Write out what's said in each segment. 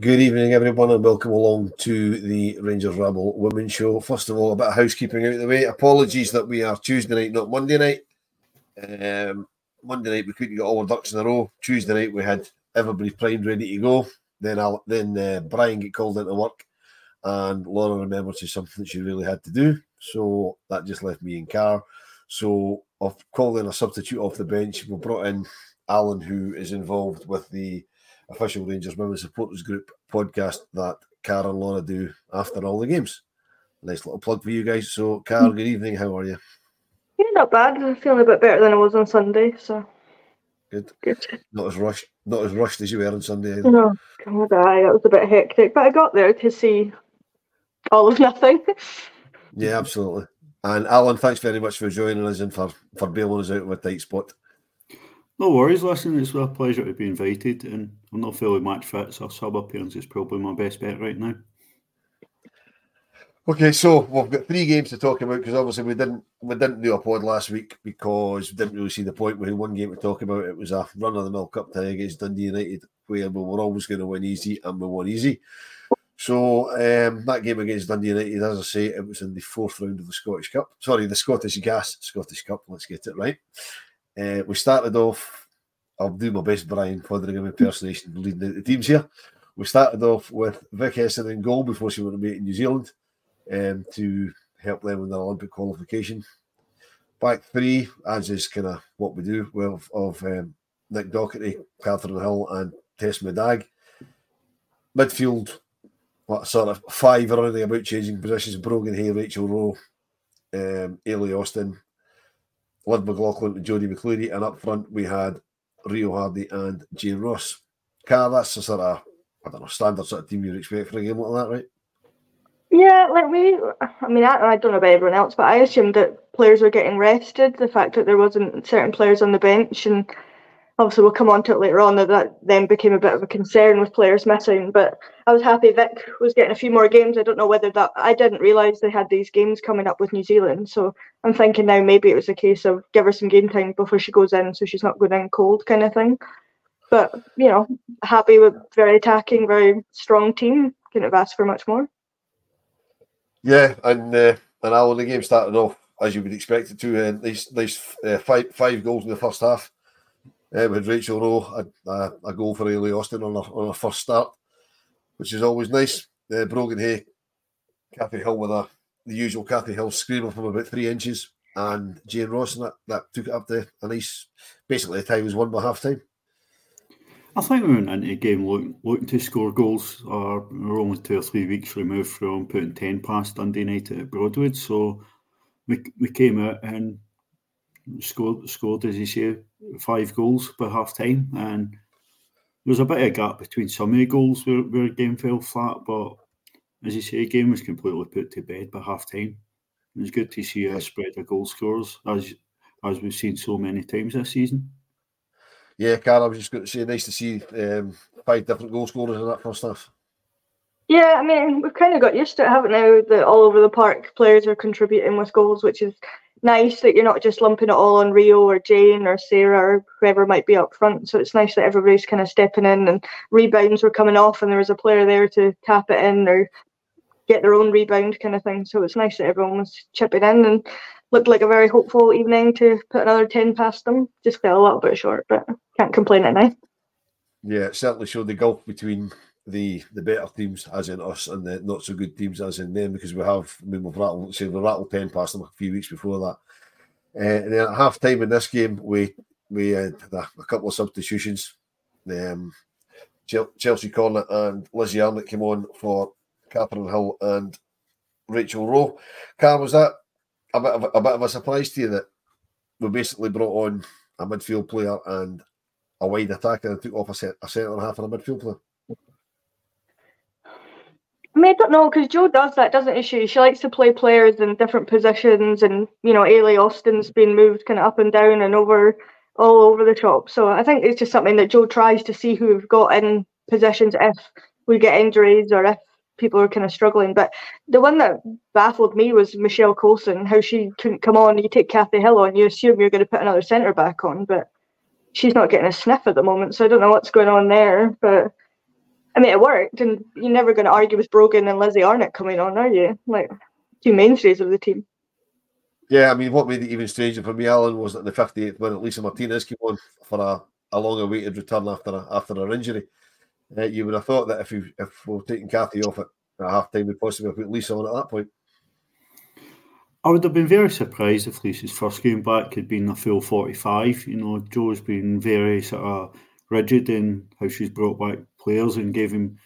Good evening, everyone, and welcome along to the Rangers Rabble Women's Show. First of all, a bit of housekeeping out of the way. Apologies that we are Tuesday night, not Monday night. Um, Monday night we couldn't get all our ducks in a row. Tuesday night we had everybody primed, ready to go. Then I'll, then uh, Brian get called into work, and Laura remembered to something she really had to do, so that just left me in car. So I've called in a substitute off the bench. We brought in Alan, who is involved with the official Rangers Women's Supporters Group podcast that Cara and Laura do after all the games. Nice little plug for you guys. So, Cara, good evening. How are you? Yeah, not bad. I'm feeling a bit better than I was on Sunday, so Good. good. Not as rushed, not as rushed as you were on Sunday. Either. No, God, aye, that was a bit hectic, but I got there to see all of nothing. Yeah, absolutely. And Alan, thanks very much for joining us and for for bailing us out of a tight spot. No worries, listen, it's a pleasure to be invited, and I'm not fully match fit, so sub appearance is probably my best bet right now. Okay, so we've got three games to talk about because obviously we didn't we didn't do a pod last week because we didn't really see the point. We had one game to talk about. It was a run of the mill cup tie against Dundee United, where we were always going to win easy, and we won easy. So um, that game against Dundee United, as I say, it was in the fourth round of the Scottish Cup. Sorry, the Scottish Gas Scottish Cup. Let's get it right. Uh, we started off. I'll do my best, Brian Foderingham impersonation, leading the teams here. We started off with Vic Esson in goal before she went to meet in New Zealand um, to help them with their Olympic qualification. Back three, as is kind of what we do, well, of um, Nick Docherty, Catherine Hill, and Tess Middag. Midfield, what sort of five anything about changing positions Brogan Hay, Rachel Rowe, um, Eilidh Austin, Liv McLaughlin, and Jodie McCleary, and up front we had Rio Hardy and Jane Ross. Car, that's a sort of, I don't know, standard sort of team you'd expect for a game like that, right? Yeah, like we, I mean, I, I don't know about everyone else, but I assumed that players were getting rested. The fact that there wasn't certain players on the bench, and obviously we'll come on to it later on, that that then became a bit of a concern with players missing. But I was happy Vic was getting a few more games. I don't know whether that, I didn't realise they had these games coming up with New Zealand. So I'm thinking now maybe it was a case of give her some game time before she goes in so she's not going in cold kind of thing. But, you know, happy with very attacking, very strong team. Couldn't have asked for much more. Yeah, and uh, and Alan, the game started off as you would expect it to. Uh, nice, nice uh, five five goals in the first half. Uh, with Rachel Rowe, a, a, a goal for Eilidh Austin on her, on her first start, which is always nice. Uh, Brogan Hay, Kathy Hill with a the usual Kathy Hill screamer from about three inches, and Jane Ross, and that, that took it up to a nice. Basically, the tie was won by half time. I think we went into the game look, looking to score goals. Uh, we're only two or three weeks removed from putting 10 past Dundee United at Broadwood. So we, we came out and scored, scored, as you say, five goals by half time. And there was a bit of a gap between some of the goals where, where the game fell flat. But as you say, the game was completely put to bed by half time. It was good to see a spread of goal scorers as, as we've seen so many times this season. Yeah, Carl, I was just going to say, nice to see um, five different goal scorers in that first half. Yeah, I mean, we've kind of got used to it, haven't now? That all over the park players are contributing with goals, which is nice that you're not just lumping it all on Rio or Jane or Sarah or whoever might be up front. So it's nice that everybody's kind of stepping in and rebounds were coming off and there was a player there to tap it in or get their own rebound kind of thing. So it's nice that everyone was chipping in and looked like a very hopeful evening to put another 10 past them. Just fell a little bit short, but can't complain at night. Yeah, it certainly showed the gulf between the the better teams, as in us, and the not so good teams, as in them, because we have, I mean, we've rattled, say, we rattled 10 past them a few weeks before that. Uh, and then at half time in this game, we we had a, a couple of substitutions. Um, Chelsea Cornet and Lizzie Arnot came on for Catherine Hill and Rachel Rowe. Carl, was that a bit, of a, a bit of a surprise to you that we basically brought on a midfield player and a wide attacker and took off a, set, a centre half and a midfield player? I mean, I don't know because Jo does that, doesn't she? She likes to play players in different positions, and you know, Eilidh Austin's been moved kind of up and down and over all over the shop. So I think it's just something that Jo tries to see who we've got in positions if we get injuries or if people are kind of struggling. But the one that baffled me was Michelle Coulson, how she couldn't come on. You take Kathy Hill on, you assume you're going to put another centre back on, but she's not getting a sniff at the moment. So I don't know what's going on there. But I mean, it worked, and you're never going to argue with Brogan and Lizzie Arnot coming on, are you? Like two mainstays of the team. Yeah, I mean, what made it even stranger for me, Alan, was that the 58th minute Lisa Martinez came on for a, a long awaited return after a, after her injury. Uh, you would have thought that if we if we are taking Kathy off at, at half time, we'd possibly put Lisa on at that point. I would have been very surprised if Lisa's first game back had been a full 45. You know, Jo's been very sort of rigid in how she's brought back players and gave him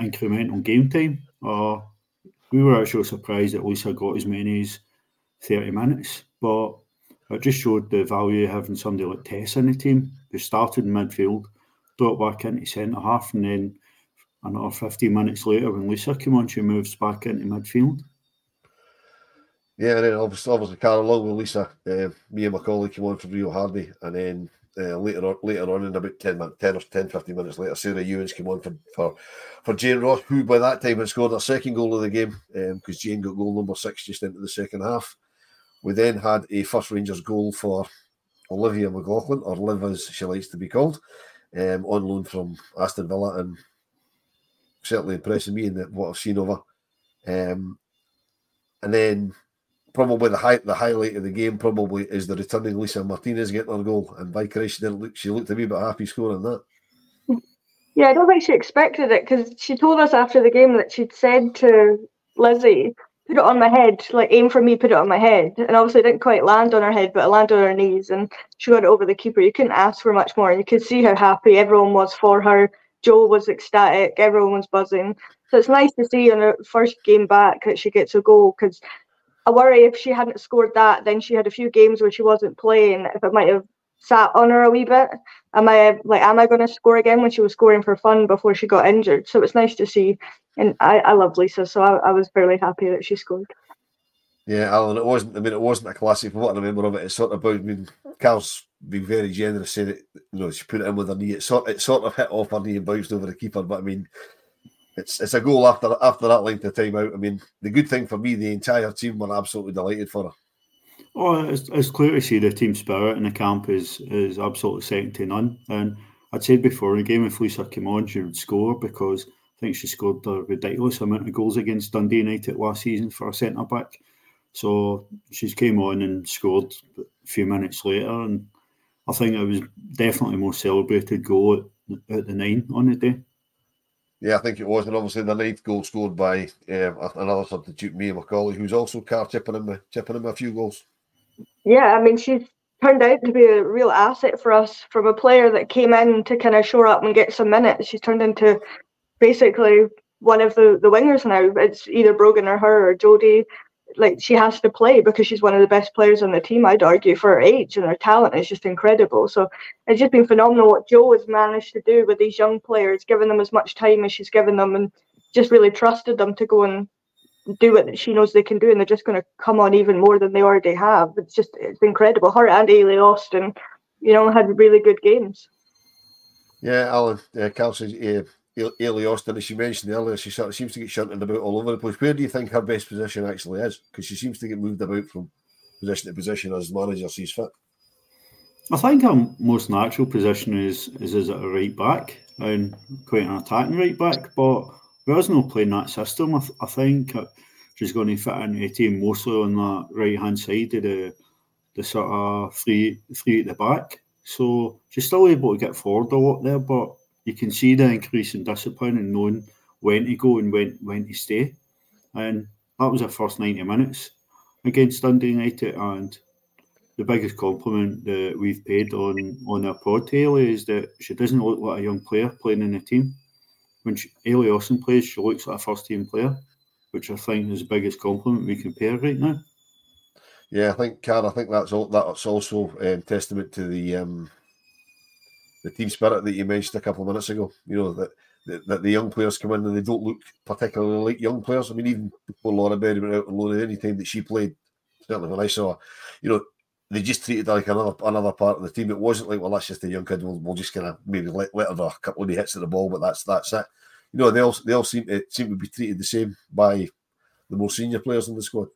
incremental game time. Uh, we were actually surprised that Lisa got as many as 30 minutes, but it just showed the value of having somebody like Tess in the team who started in midfield, dropped back into centre half, and then another 15 minutes later, when Lisa came on, she moves back into midfield. Yeah, and then obviously, obviously Carol, along with Lisa, uh, me and my colleague came on for Rio Hardy, and then uh, later on, later on, in about 10, 10 or 10, 15 minutes later, Sarah Ewens came on for, for, for Jane Ross, who by that time had scored her second goal of the game because um, Jane got goal number six just into the second half. We then had a first Rangers goal for Olivia McLaughlin, or Liv as she likes to be called, um, on loan from Aston Villa, and certainly impressing me in the, what I've seen over. Um, and then probably the high, the highlight of the game probably is the returning Lisa Martinez getting her goal, and by Christ, she didn't look. She looked a wee bit happy scoring that. Yeah, I don't think she expected it because she told us after the game that she'd said to Lizzie, "Put it on my head, like aim for me, put it on my head." And obviously, it didn't quite land on her head, but it landed on her knees, and she got it over the keeper. You couldn't ask for much more. You could see how happy everyone was for her. Jo was ecstatic. Everyone was buzzing. So it's nice to see on her first game back that she gets a goal because I worry if she hadn't scored that, then she had a few games where she wasn't playing. If it might have sat on her a wee bit, am I like, am I going to score again when she was scoring for fun before she got injured? So it's nice to see, and I, I love Lisa, so I, I was fairly happy that she scored. Yeah, Alan, it wasn't. I mean, it wasn't a classic. From what I remember of it, it's sort of. I mean, Carl's been very generous, saying it. You know, she put it in with her knee. It sort, it sort of hit off her knee and bounced over the keeper. But I mean, it's it's a goal after after that length of time out. I mean, the good thing for me, the entire team were absolutely delighted for her. Oh, it's, it's clear to see the team spirit in the camp is is absolutely second to none. And I'd said before in the game, if Lisa came on, she would score because I think she scored a ridiculous amount of goals against Dundee United last season for a centre back. So she came on and scored a few minutes later, and I think it was definitely more celebrated goal at, at the nine on the day. Yeah, I think it was, and obviously the ninth goal scored by um, another substitute, Mia McCauley, who's also car chipping him, chipping him a few goals. Yeah, I mean she's turned out to be a real asset for us from a player that came in to kind of shore up and get some minutes. She's turned into basically one of the, the wingers now. It's either Brogan or her or Jodie like she has to play because she's one of the best players on the team. I'd argue for her age and her talent is just incredible. So it's just been phenomenal what Jo has managed to do with these young players, giving them as much time as she's given them, and just really trusted them to go and do what she knows they can do, and they're just going to come on even more than they already have. It's just it's incredible. Her and Eilidh Austin you know, had really good games. Yeah, Alan, uh, says, uh, Eilidh Austin, as she mentioned earlier, she sort of seems to get shunted about all over the place. Where do you think her best position actually is? Because she seems to get moved about from position to position as manager sees fit. I think her most natural position is is as a right back and quite an attacking right back. But there's no playing that system. I, th- I think she's going to fit into the team mostly on the right hand side of the the sort of three three at the back. So she's still able to get forward a lot there, but you can see the increase in discipline and knowing when to go and when when to stay. And that was her first ninety minutes against Dundee United, and the biggest compliment that we've paid on on our pod Eilidh is that she doesn't look like a young player playing in the team. When she, Eilidh Austin plays, she looks like a first team player, which I think is the biggest compliment we can pay her right now. Yeah, I think, Car, I think that's all, that's also um, testament to the um, the team spirit that you mentioned a couple of minutes ago. You know that, that, the young players come in and they don't look particularly like young players. I mean, even before Laura Berry went out on any time that she played, certainly when I saw, her, you know, they just treated her like another another part of the team. It wasn't like, well, that's just a young kid. We'll, we'll just kind of maybe let, let her a couple of hits at the ball, but that's that's it. You know, they all they all seem to seem to be treated the same by the more senior players in the squad.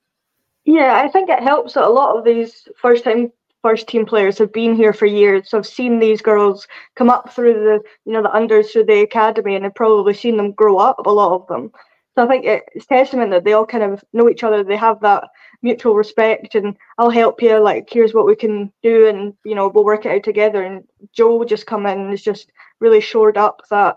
Yeah, I think it helps that a lot of these first time first team players have been here for years. So I've seen these girls come up through the you know the unders through the academy and I've probably seen them grow up, a lot of them. So I think it's testament that they all kind of know each other. They have that mutual respect, and I'll help you. Like, here's what we can do, and you know, we'll work it out together. And Jo just come in and has just really shored up that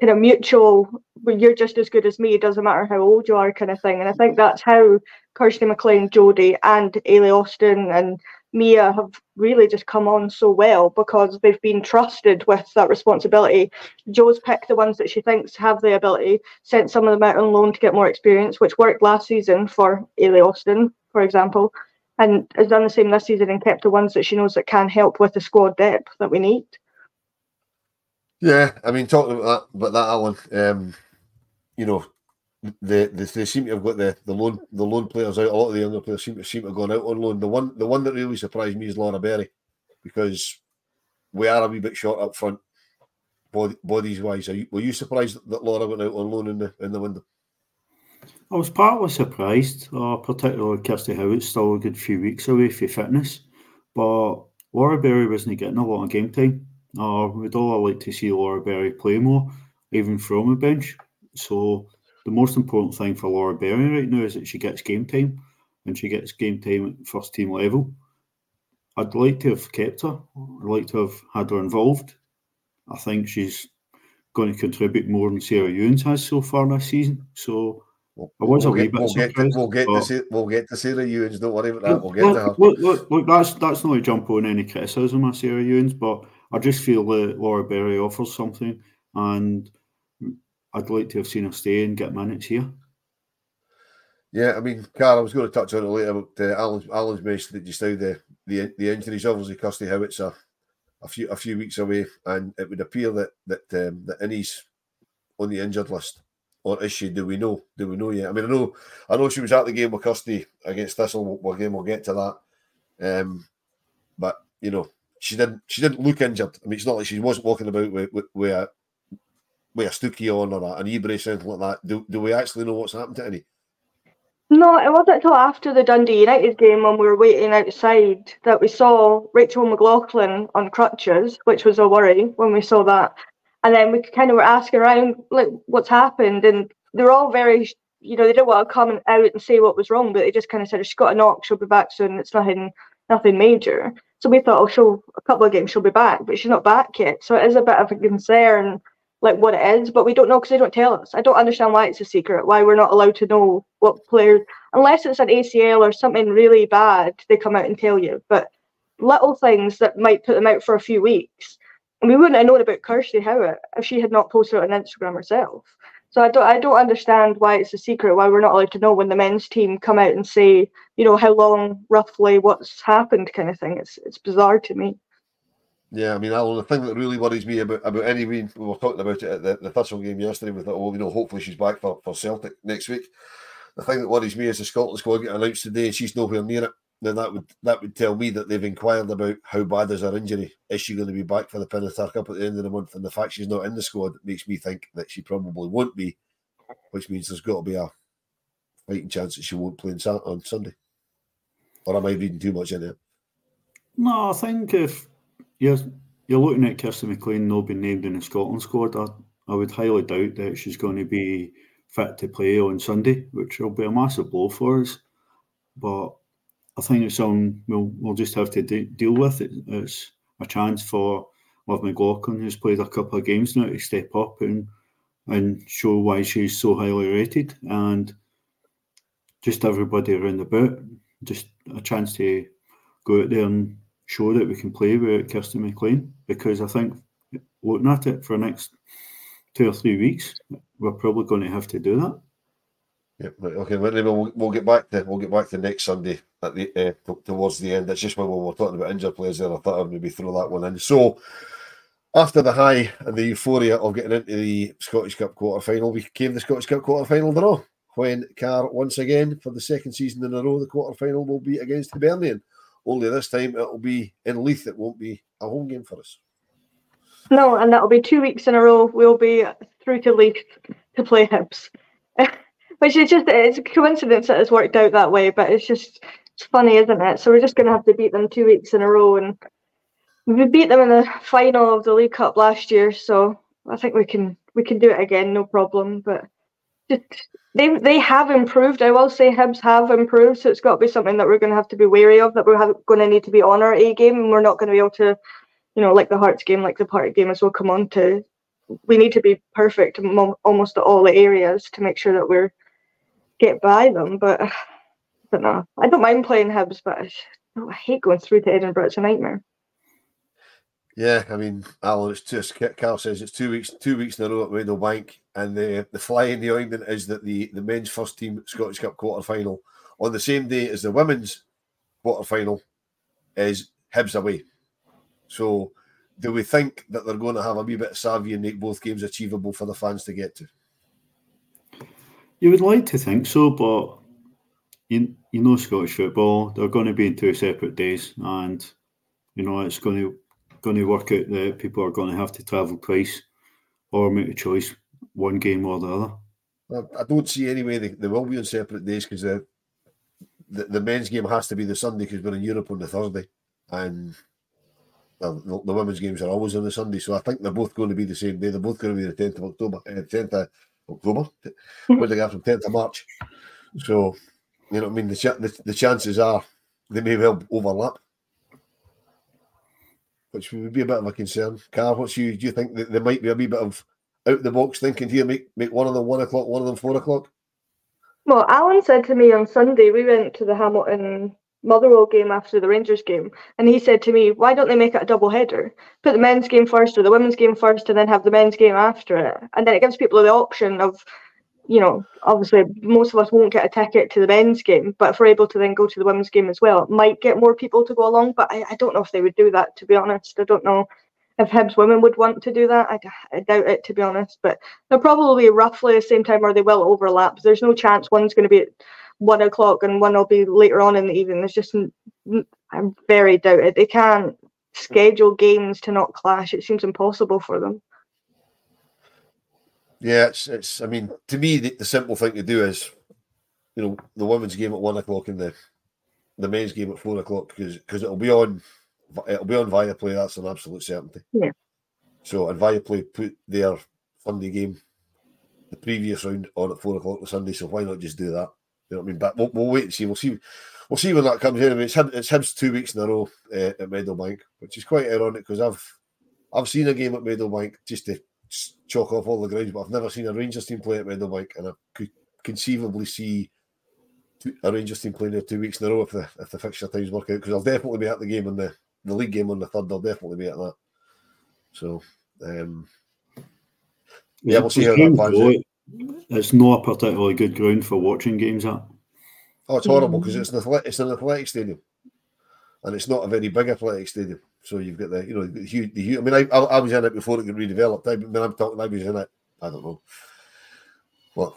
kind of mutual. You're just as good as me. It doesn't matter how old you are, kind of thing. And I think that's how Kirsty McLean, Jodie, and Eilidh Austin and Mia have really just come on so well because they've been trusted with that responsibility. Jo's picked the ones that she thinks have the ability, sent some of them out on loan to get more experience, which worked last season for Eilidh Austin, for example, and has done the same this season and kept the ones that she knows that can help with the squad depth that we need. Yeah, I mean, talking about that, about that Alan, um, you know, the, the they seem to have got the, the loan the loan players out. A lot of the younger players seem to seem to have gone out on loan. The one the one that really surprised me is Laura Berry because we are a wee bit short up front, body, bodies wise. You, were you surprised that Laura went out on loan in the in the window? I was partly surprised, uh, particularly Kirsty Howat's still a good few weeks away for fitness, but Laura Berry wasn't getting a lot of game time. Uh, we'd all like to see Laura Berry play more, even from the bench. So the most important thing for Laura Berry right now is that she gets game time and she gets game time at first team level. I'd like to have kept her. I'd like to have had her involved. I think she's going to contribute more than Sarah Ewens has so far this season. So I was we'll a wee get, bit we'll surprised. Get, we'll get but, to we'll get to Sarah Ewens. Don't worry about that. We'll get look, to her. Look, look, look, that's that's not a jump on any criticism of Sarah Ewens, but I just feel that Laura Berry offers something, and I'd like to have seen her stay and get minutes here. Yeah, I mean, Carl, I was going to touch on it later, but uh, Alan's, Alan's mentioned that just now the, the the injuries. Obviously, Kirsty Howat's a, a few a few weeks away, and it would appear that that um, that on the injured list, or is she? Do we know? Do we know yet? I mean, I know I know she was at the game with Kirsty against Thistle. Again, we'll get to that. Um, but you know, she didn't she didn't look injured. I mean, it's not like she wasn't walking about with with, with a with a stookie on or an e brace or anything like that. Do do we actually know what's happened to Innie? No, it wasn't until after the Dundee United game when we were waiting outside that we saw Rachel McLaughlin on crutches, which was a worry when we saw that. And then we kind of were asking around, like, what's happened? And they're all very, you know, they didn't want to come out and say what was wrong, but they just kind of said, she's got a knock, she'll be back soon. It's nothing, nothing major. So we thought, oh, she'll, a couple of games she'll be back, but she's not back yet. So it is a bit of a concern like what it is, but we don't know because they don't tell us. I don't understand why it's a secret, why we're not allowed to know what players, unless it's an ACL or something really bad, they come out and tell you. But little things that might put them out for a few weeks. And we wouldn't have known about Kirsty Howat if she had not posted it on Instagram herself. So I don't I don't understand why it's a secret, why we're not allowed to know when the men's team come out and say, you know, how long roughly what's happened kind of thing. It's it's bizarre to me. Yeah, I mean, Alan, the thing that really worries me about about any we were talking about it at the, the Thistle game yesterday. Thought, oh, you know, hopefully she's back for, for Celtic next week. The thing that worries me is the Scotland squad getting announced today, and she's nowhere near it. then that would that would tell me that they've inquired about how bad is her injury. Is she going to be back for the Pinatar Cup at the end of the month? And the fact she's not in the squad makes me think that she probably won't be, which means there's got to be a fighting chance that she won't play on Sunday. Or am I reading too much in it? No, I think if you're you're looking at Kirsty McLean not being named in the Scotland squad, I, I would highly doubt that she's going to be fit to play on Sunday, which will be a massive blow for us. But I think it's something we'll, we'll just have to de- deal with. It, it's a chance for Liv McLaughlin, who's played a couple of games now, to step up and and show why she's so highly rated, and just everybody around the boat, just a chance to go out there and show that we can play with Kirsten McLean. Because I think looking at it for the next two or three weeks, we're probably going to have to do that. Yep. Okay. Well, we'll, get back to we'll get back to next Sunday at the uh, towards the end. That's just when we were talking about injured players there. I thought I'd maybe throw that one in. So after the high and the euphoria of getting into the Scottish Cup quarter final, we came the Scottish Cup quarter final draw when Car once again for the second season in a row the quarter final will be against Hibernian. Only this time it'll be in Leith. It won't be a home game for us. No, and that'll be two weeks in a row. We'll be through to Leith to play Hibs. Which is just it's a coincidence that it's worked out that way, but it's just it's funny, isn't it? So we're just gonna have to beat them two weeks in a row and we beat them in the final of the League Cup last year, so I think we can we can do it again, no problem. But they they have improved. I will say Hibs have improved, so it's got to be something that we're going to have to be wary of. That we're going to need to be on our A game, and we're not going to be able to, you know, like the Hearts game, like the Partick game, as we'll come on to. We need to be perfect almost all the areas to make sure that we're get by them. But I don't know. I don't mind playing Hibs, but I, oh, I hate going through to Edinburgh. It's a nightmare. Yeah, I mean, Alan, it's just Carl says it's two weeks, two weeks in a row at Meadowbank, and the the fly in the ointment is that the the men's first team Scottish Cup quarter final on the same day as the women's quarter final is Hibs away. So, do we think that they're going to have a wee bit of savvy and make both games achievable for the fans to get to? You would like to think so, but you, you know Scottish football, they're going to be in two separate days, and you know it's going to going to work out that people are going to have to travel twice or make a choice, one game or the other. I don't see any way they, they will be on separate days because the, the, the men's game has to be the Sunday because we're in Europe on the Thursday, and the, the, women's games are always on the Sunday. So I think they're both going to be the same day. They're both going to be the tenth of October, uh, tenth of October. Where they got from tenth of March. So you know, what I mean, the, the the chances are they may well overlap which would be a bit of a concern. Carl, what's you? Do you think that there might be a wee bit of out the box thinking here? Make make one of them one o'clock, one of them four o'clock. Well, Alan said to me on Sunday we went to the Hamilton Motherwell game after the Rangers game, and he said to me, "Why don't they make it a double header? Put the men's game first or the women's game first, and then have the men's game after it, and then it gives people the option of." You know, obviously most of us won't get a ticket to the men's game, but if we're able to then go to the women's game as well, it might get more people to go along. But I, I don't know if they would do that, to be honest. I don't know if Hibs women would want to do that. I, I doubt it, to be honest. But they'll probably roughly the same time or they will overlap. There's no chance one's going to be at one o'clock and one will be later on in the evening. There's just, I'm very doubted. They can't schedule games to not clash. It seems impossible for them. Yeah, it's it's. I mean, to me, the, the, simple thing to do is, you know, the women's game at one o'clock and the the men's game at four o'clock because because it'll be on it'll be on Viaplay. That's an absolute certainty. Yeah. So and Viaplay put their Sunday game, the previous round, on at four o'clock on Sunday. So why not just do that? You know what I mean? But we'll, we'll wait and see. We'll see. We'll see when that comes in. I mean, it's it's Hibs two weeks in a row uh, at Meadowbank, which is quite ironic because I've I've seen a game at Meadowbank just to chalk off all the grounds, but I've never seen a Rangers team play at Meadowbank, and I could conceivably see a Rangers team playing there two weeks in a row if the if the fixture times work out. Because I'll definitely be at the game on the the league game on the third. I'll definitely be at that. So, um, yeah, we'll see how that pans out. It's not a particularly good ground for watching games at. Oh, it's horrible because it's an athletic, it's an athletic stadium, and it's not a very big athletic stadium. So you've got the, you know, the huge, the huge I mean, I, I, was in it before it got redeveloped. I mean, I'm talking, I was in it, I don't know, what,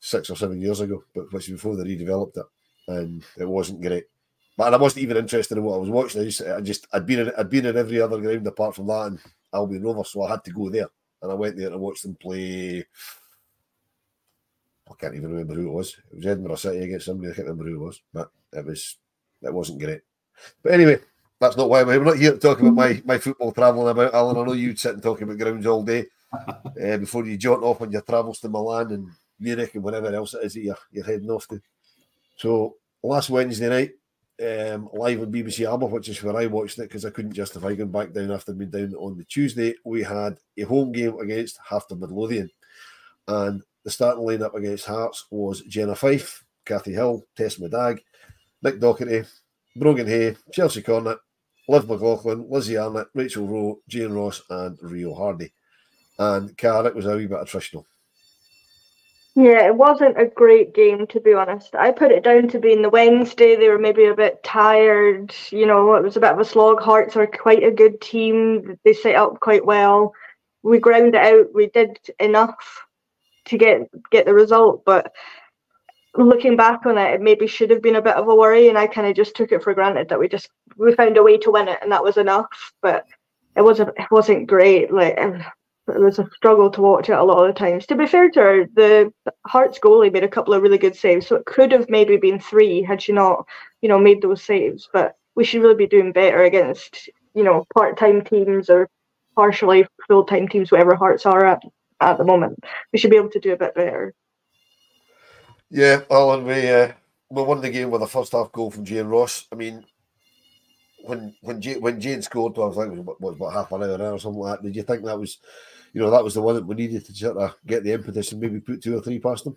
six or seven years ago, but which before they redeveloped it, and it wasn't great. but I wasn't even interested in what I was watching. I just, I just, I'd been, in, I'd been in every other ground apart from that and Albion Rover, so I had to go there, and I went there to watch them play. I can't even remember who it was. It was Edinburgh City against somebody. I can't remember who it was, but it was, it wasn't great. But anyway, that's not why we're not here to talk about my, my football travelling about, Alan. I know you'd sit and talk about grounds all day uh, before you jaunt off on your travels to Milan and Munich and whatever else it is that you're, you're heading off to. So last Wednesday night, um, live on BBC Alba, which is where I watched it because I couldn't justify going back down after being down on the Tuesday. We had a home game against Heart of Midlothian, and the starting lineup against Hearts was Jenna Fife, Kathy Hill, Tess Middag, Nick Docherty, Brogan Hay, Chelsea Cornet, Liv McLaughlin, Lizzie Arnot, Rachel Rowe, Jane Ross, and Rio Hardy. And Carrick was a wee bit attritional. Yeah, it wasn't a great game to be honest. I put it down to being the Wednesday. They were maybe a bit tired. You know, it was a bit of a slog. Hearts are quite a good team. They set up quite well. We ground it out. We did enough to get get the result, but looking back on it, it maybe should have been a bit of a worry, and I kind of just took it for granted that we just we found a way to win it, and that was enough. But it wasn't it wasn't great. Like it was a struggle to watch it a lot of the times. To be fair to her, the Hearts goalie made a couple of really good saves, so it could have maybe been three had she not, you know, made those saves. But we should really be doing better against, you know, part-time teams or partially full-time teams, whatever Hearts are at at the moment. We should be able to do a bit better. Yeah, Alan, we uh, we won the game with a first half goal from Jane Ross. I mean, when when Jane, when Jane scored, I was like, what was about half an hour or something like that. Did you think that was you know, that was the one that we needed to sort of get the impetus and maybe put two or three past them.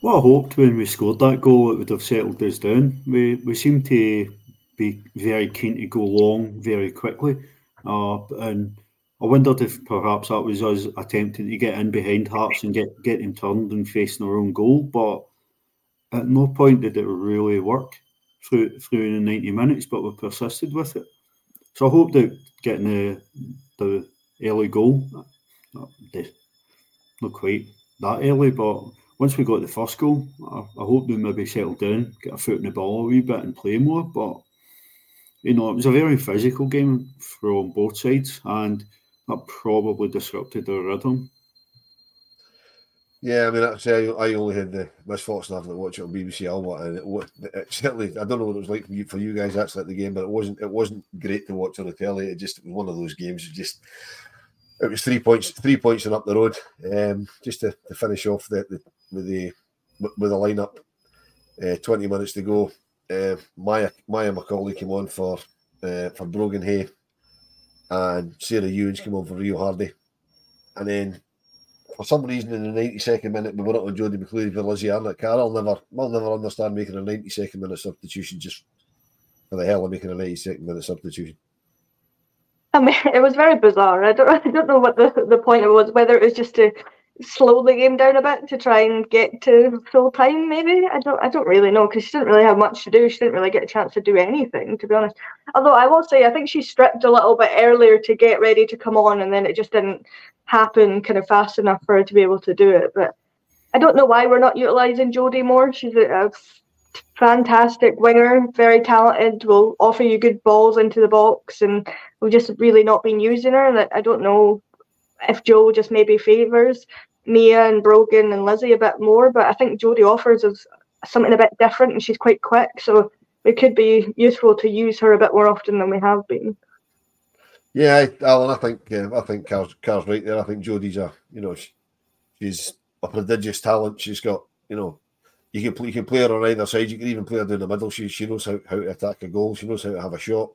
What I hoped when we scored that goal, it would have settled us down. We we seemed to be very keen to go long very quickly, uh, and I wondered if perhaps that was us attempting to get in behind Hearts and get get him turned and facing our own goal. But at no point did it really work through through the ninety minutes, but we persisted with it. So I hope that getting the the early goal, not quite that early, but once we got the first goal, I, I hope we maybe settle down, get a foot in the ball a wee bit, and play more. But you know, it was a very physical game from both sides, and that probably disrupted our rhythm. Yeah, I mean, actually, I only had the misfortune having to watch it on BBC Alba, and it, it, certainly, I don't know what it was like for you, for you guys actually at the game, but it wasn't it wasn't great to watch on the telly. It just it was one of those games. It just it was three points, three points and up the road. Um, just to, to finish off the, the with the with the lineup, uh, twenty minutes to go. Uh, Maya Maya McCauley came on for uh, for Brogan Hay, and Sarah Ewens came on for Rio Hardy, and then for some reason in the 92nd minute we were not on Jodie McCleary for Lizzie Arnot. Carol never will never understand making a 92nd minute substitution just for the hell of making a 92nd minute substitution. I mean, it was very bizarre. I don't, I don't know what the, the point it was. Whether it was just to slow the game down a bit to try and get to full time, maybe. I don't, I don't really know because she didn't really have much to do. She didn't really get a chance to do anything, to be honest. Although I will say, I think she stripped a little bit earlier to get ready to come on, and then it just didn't happen kind of fast enough for her to be able to do it. But I don't know why we're not utilizing Jodie more. She's a, a fantastic winger, very talented, will offer you good balls into the box, and we've just really not been using her. And I don't know if Jo just maybe favours Mia and Brogan and Lizzie a bit more, but I think Jodie offers us something a bit different, and she's quite quick, so it could be useful to use her a bit more often than we have been. Yeah, Alan, I think uh, I think Carl's, right there. I think Jodie's a you know she, she's a prodigious talent. She's got you know you can play, you can play her on either side. You can even play her down the middle. She she knows how, how to attack a goal. She knows how to have a shot.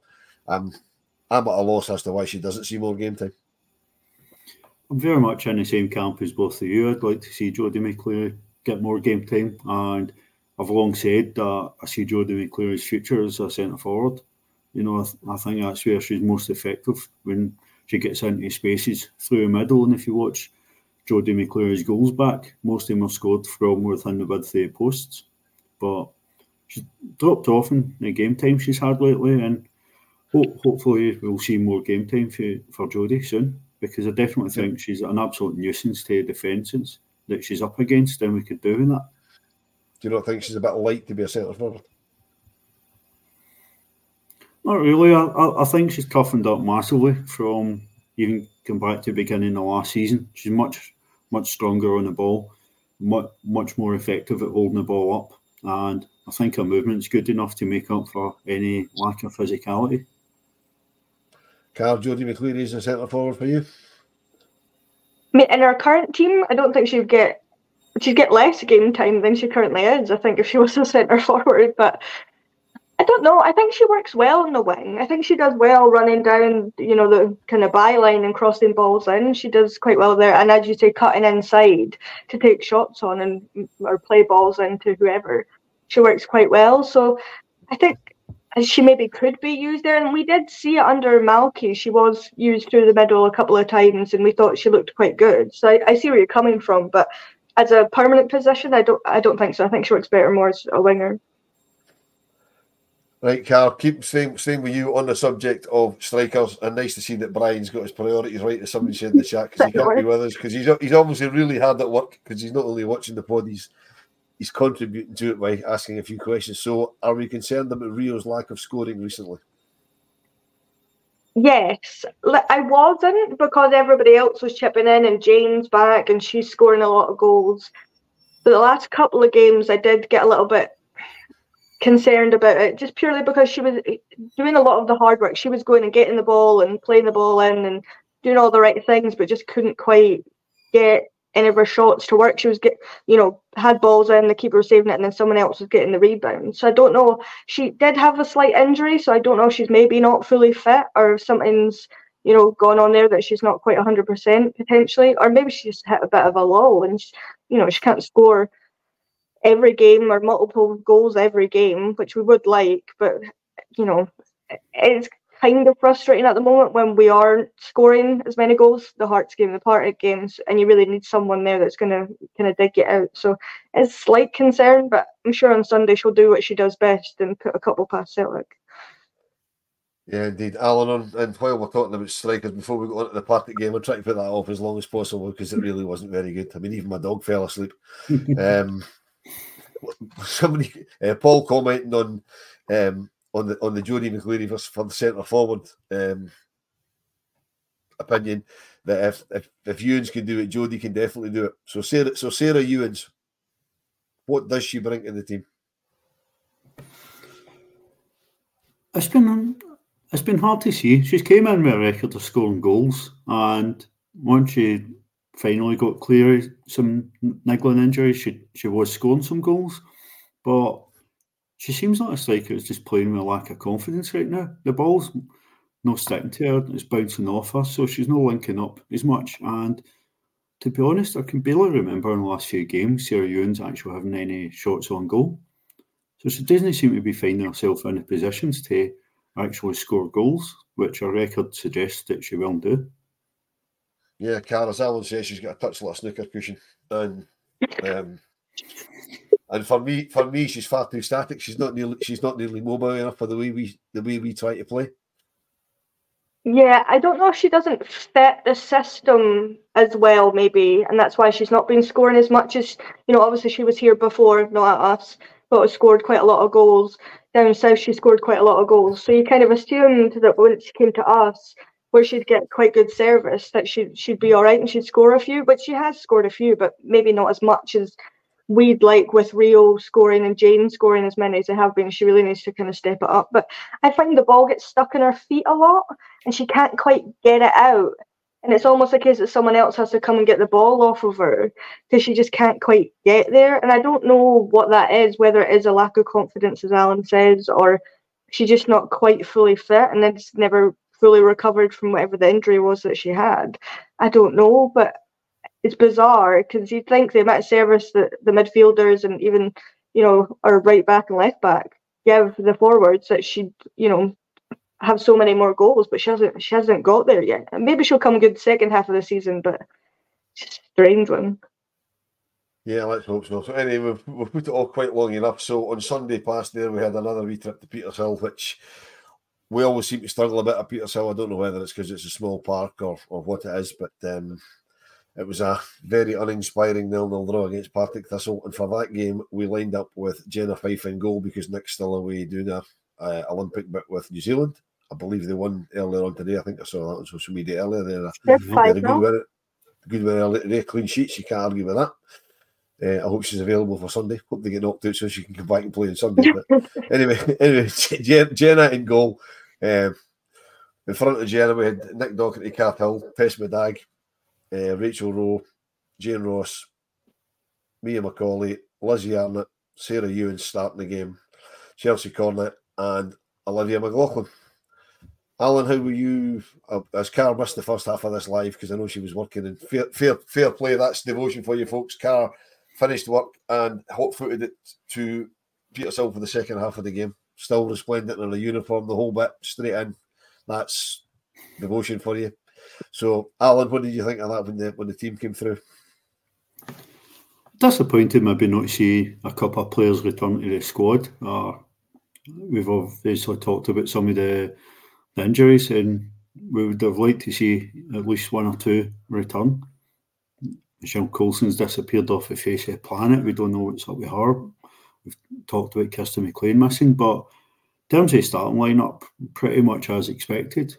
Um, I'm at a loss as to why she doesn't see more game time. I'm very much in the same camp as both of you. I'd like to see Jodie McCleary get more game time, and I've long said that I see Jodie McCleary's future as a centre forward. You know, I, th- I, think that's where she's most effective when she gets into spaces through the middle. And if you watch Jodie McCleary's goals back, most of them are scored from within the width of the posts. But she's dropped off in the game time she's had lately, and ho- hopefully we'll see more game time for, for Jodie soon because I definitely think she's an absolute nuisance to defences that she's up against, and we could do in that. Do you not think she's a bit light to be a centre forward? Not really. I, I, I think she's toughened up massively from even come back to the beginning of last season. She's much much stronger on the ball, much much more effective at holding the ball up, and I think her movement's good enough to make up for any lack of physicality. Carl Jodie McCleary is a centre forward for you. In our current team, I don't think she'd get she'd get less game time than she currently is. I think if she was a centre forward, but I don't know. I think she works well in the wing. I think she does well running down, you know, the kind of byline and crossing balls in. She does quite well there, and as you say, cutting inside to take shots on and or play balls into whoever. She works quite well. So I think she maybe could be used there. And we did see it under Malky. She was used through the middle a couple of times, and we thought she looked quite good. So I, I see where you're coming from, but as a permanent position, I don't I don't think so. I think she works better more as a winger. Right, Carl, keep same same with you on the subject of strikers. And nice to see that Brian's got his priorities right, as somebody said in the chat, because he can't be with us. Because he's, he's obviously really hard at work, because he's not only watching the pod, he's, he's contributing to it by asking a few questions. So, are we concerned about Rio's lack of scoring recently? Yes, I wasn't because everybody else was chipping in and Jane's back and she's scoring a lot of goals. But the last couple of games, I did get a little bit concerned about it just purely because she was doing a lot of the hard work. She was going and getting the ball and playing the ball in and doing all the right things, but just couldn't quite get any of her shots to work. She was get you know had balls in, the keeper was saving it, and then someone else was getting the rebound. So I don't know. She did have a slight injury, so I don't know if she's maybe not fully fit or if something's you know gone on there that she's not quite hundred percent potentially, or maybe she just hit a bit of a lull and she, you know she can't score every game or multiple goals every game, which we would like, but you know, it's kind of frustrating at the moment when we aren't scoring as many goals. The Hearts game, the Partick games, and you really need someone there that's going to kind of dig it out. So it's slight concern, but I'm sure on Sunday she'll do what she does best and put a couple past Celtic. Yeah, indeed. Alan, and while we're talking about strikers, before we go on to the Partick game, I'll try to put that off as long as possible because it really wasn't very good. I mean, even my dog fell asleep. um, somebody uh, Paul commenting on um, on the on the Jodie McCleary for, for the centre forward um, opinion that if if if Ewens can do it, Jodie can definitely do it. So Sarah, so Sarah Ewens, what does she bring to the team? It's been it's been hard to see. She's came in with a record of scoring goals, and once she finally got clear some niggling injuries. She she was scoring some goals, but she seems like a striker who's just playing with a lack of confidence right now. The ball's no sticking to her; it's bouncing off her, so she's not linking up as much. And to be honest, I can barely remember in the last few games Sarah Ewens actually having any shots on goal. So she doesn't seem to be finding herself in the positions to actually score goals, which her record suggests that she will do. Yeah, Cara Alan says she's got a touch like a snooker cushion, and um, and for me, for me, she's far too static. She's not nearly, she's not nearly mobile enough for the way we the way we try to play. Yeah, I don't know if she doesn't fit the system as well, maybe, and that's why she's not been scoring as much as you know. Obviously, she was here before, not at us, but scored quite a lot of goals. Down south, she scored quite a lot of goals. So you kind of assumed that when she came to us, where she'd get quite good service that she'd she'd be all right and she'd score a few. But she has scored a few, but maybe not as much as we'd like with Rio scoring and Jane scoring as many as they have been. She really needs to kind of step it up. But I find the ball gets stuck in her feet a lot and she can't quite get it out. And it's almost a case that someone else has to come and get the ball off of her because she just can't quite get there. And I don't know what that is, whether it is a lack of confidence, as Alan says, or she's just not quite fully fit and it's never fully recovered from whatever the injury was that she had. I don't know, but it's bizarre because you'd think the amount of service that the midfielders and even you know, our right back and left back give the forwards that she'd, you know, have so many more goals, but she hasn't she hasn't got there yet. And maybe she'll come good second half of the season, but it's a strange one. Yeah, let's hope so. So anyway, we've, we've put it all quite long enough. So on Sunday past there, we had another wee trip to Petershill, which we always seem to struggle a bit at Petershill. I don't know whether it's because it's a small park or, or what it is, but um, it was a very uninspiring nil-nil draw against Partick Thistle. And for that game, we lined up with Jenna Fife in goal because Nick's still away doing a uh, Olympic bit with New Zealand. I believe they won earlier on today. I think I saw that on social media earlier. They're, They're good with it. Good with their, clean sheets. You can't argue with that. Uh, I hope she's available for Sunday. Hope they get knocked out so she can come back and play on Sunday. But anyway, anyway, Jenna in goal. Um, in front of Jenna, we had Nick Docherty, Kath Hill, Tess Middag, uh, Rachel Rowe, Jane Ross, Mia McCauley, Lizzie Arnot, Sarah Ewan starting the game, Chelsea Cornet, and Olivia McLaughlin. Alan, how were you? Uh, as Kar missed the first half of this live because I know she was working in fair, fair, fair play. That's devotion for you folks. Kar finished work and hot footed it to Petershill for the second half of the game. Still resplendent in a uniform, the whole bit straight in. That's devotion for you. So, Alan, what did you think of that when the when the team came through? Disappointed maybe not see a couple of players return to the squad. Uh, we've obviously talked about some of the, the injuries, and we would have liked to see at least one or two return. Michelle Coulson's disappeared off the face of the planet. We don't know what's up with her. We've talked about Kirsten McLean missing, but in terms of starting lineup, pretty much as expected.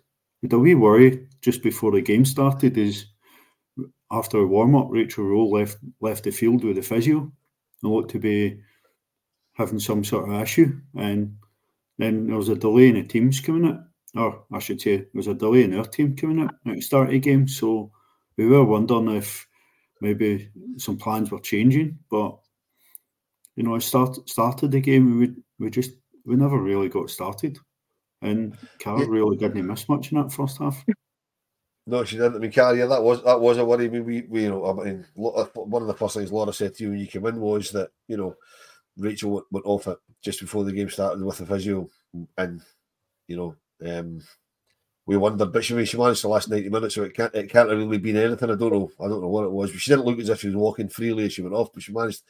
A wee worry just before the game started is after a warm up, Rachel Rowe left left the field with a physio and looked to be having some sort of issue. And then there was a delay in the teams coming up, or I should say, there was a delay in our team coming up at the start of the game. So we were wondering if maybe some plans were changing. But you know, I start, started the game, we we just we never really got started. And Carol Yeah. really didn't miss much in that first half. No, she didn't. I mean, Carrie, that was that was a worry. We, we, we you know, I mean, one of the first things Laura said to you when you came in was that you know Rachel went, went off it just before the game started with the physio, and you know, um, we wondered, but she she managed to last ninety minutes, so it can't it can't have really been anything. I don't know, I don't know what it was. She didn't look as if she was walking freely as she went off, but she managed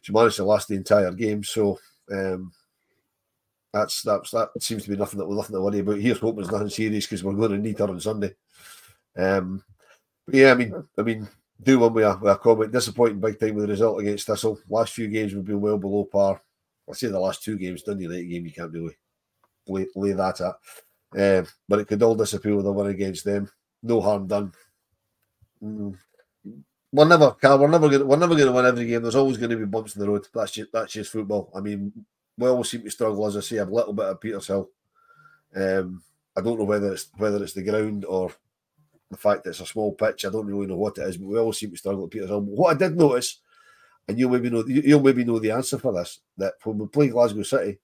she managed to last the entire game. So. um that's that's that seems to be nothing that we're nothing to worry about. Here's hoping it's nothing serious because we're going to need her on Sunday. Um, but yeah, I mean, I mean, do one with a, with a comment. Disappointing big time with the result against Thistle. Last few games we've been well below par. I say the last two games, Dundee late game, you can't really lay, lay that at. Um, but it could all disappear with a win against them. No harm done. Mm. We're never, Carl, we're never going. We're never going to win every game. There's always going to be bumps in the road. That's just that's just football. I mean, we always seem to struggle, as I say, a little bit at Petershill. Um, I don't know whether it's whether it's the ground or the fact that it's a small pitch. I don't really know what it is, but we always seem to struggle at Petershill. What I did notice, and you'll maybe know, you- you'll maybe know the answer for this, that when we play Glasgow City,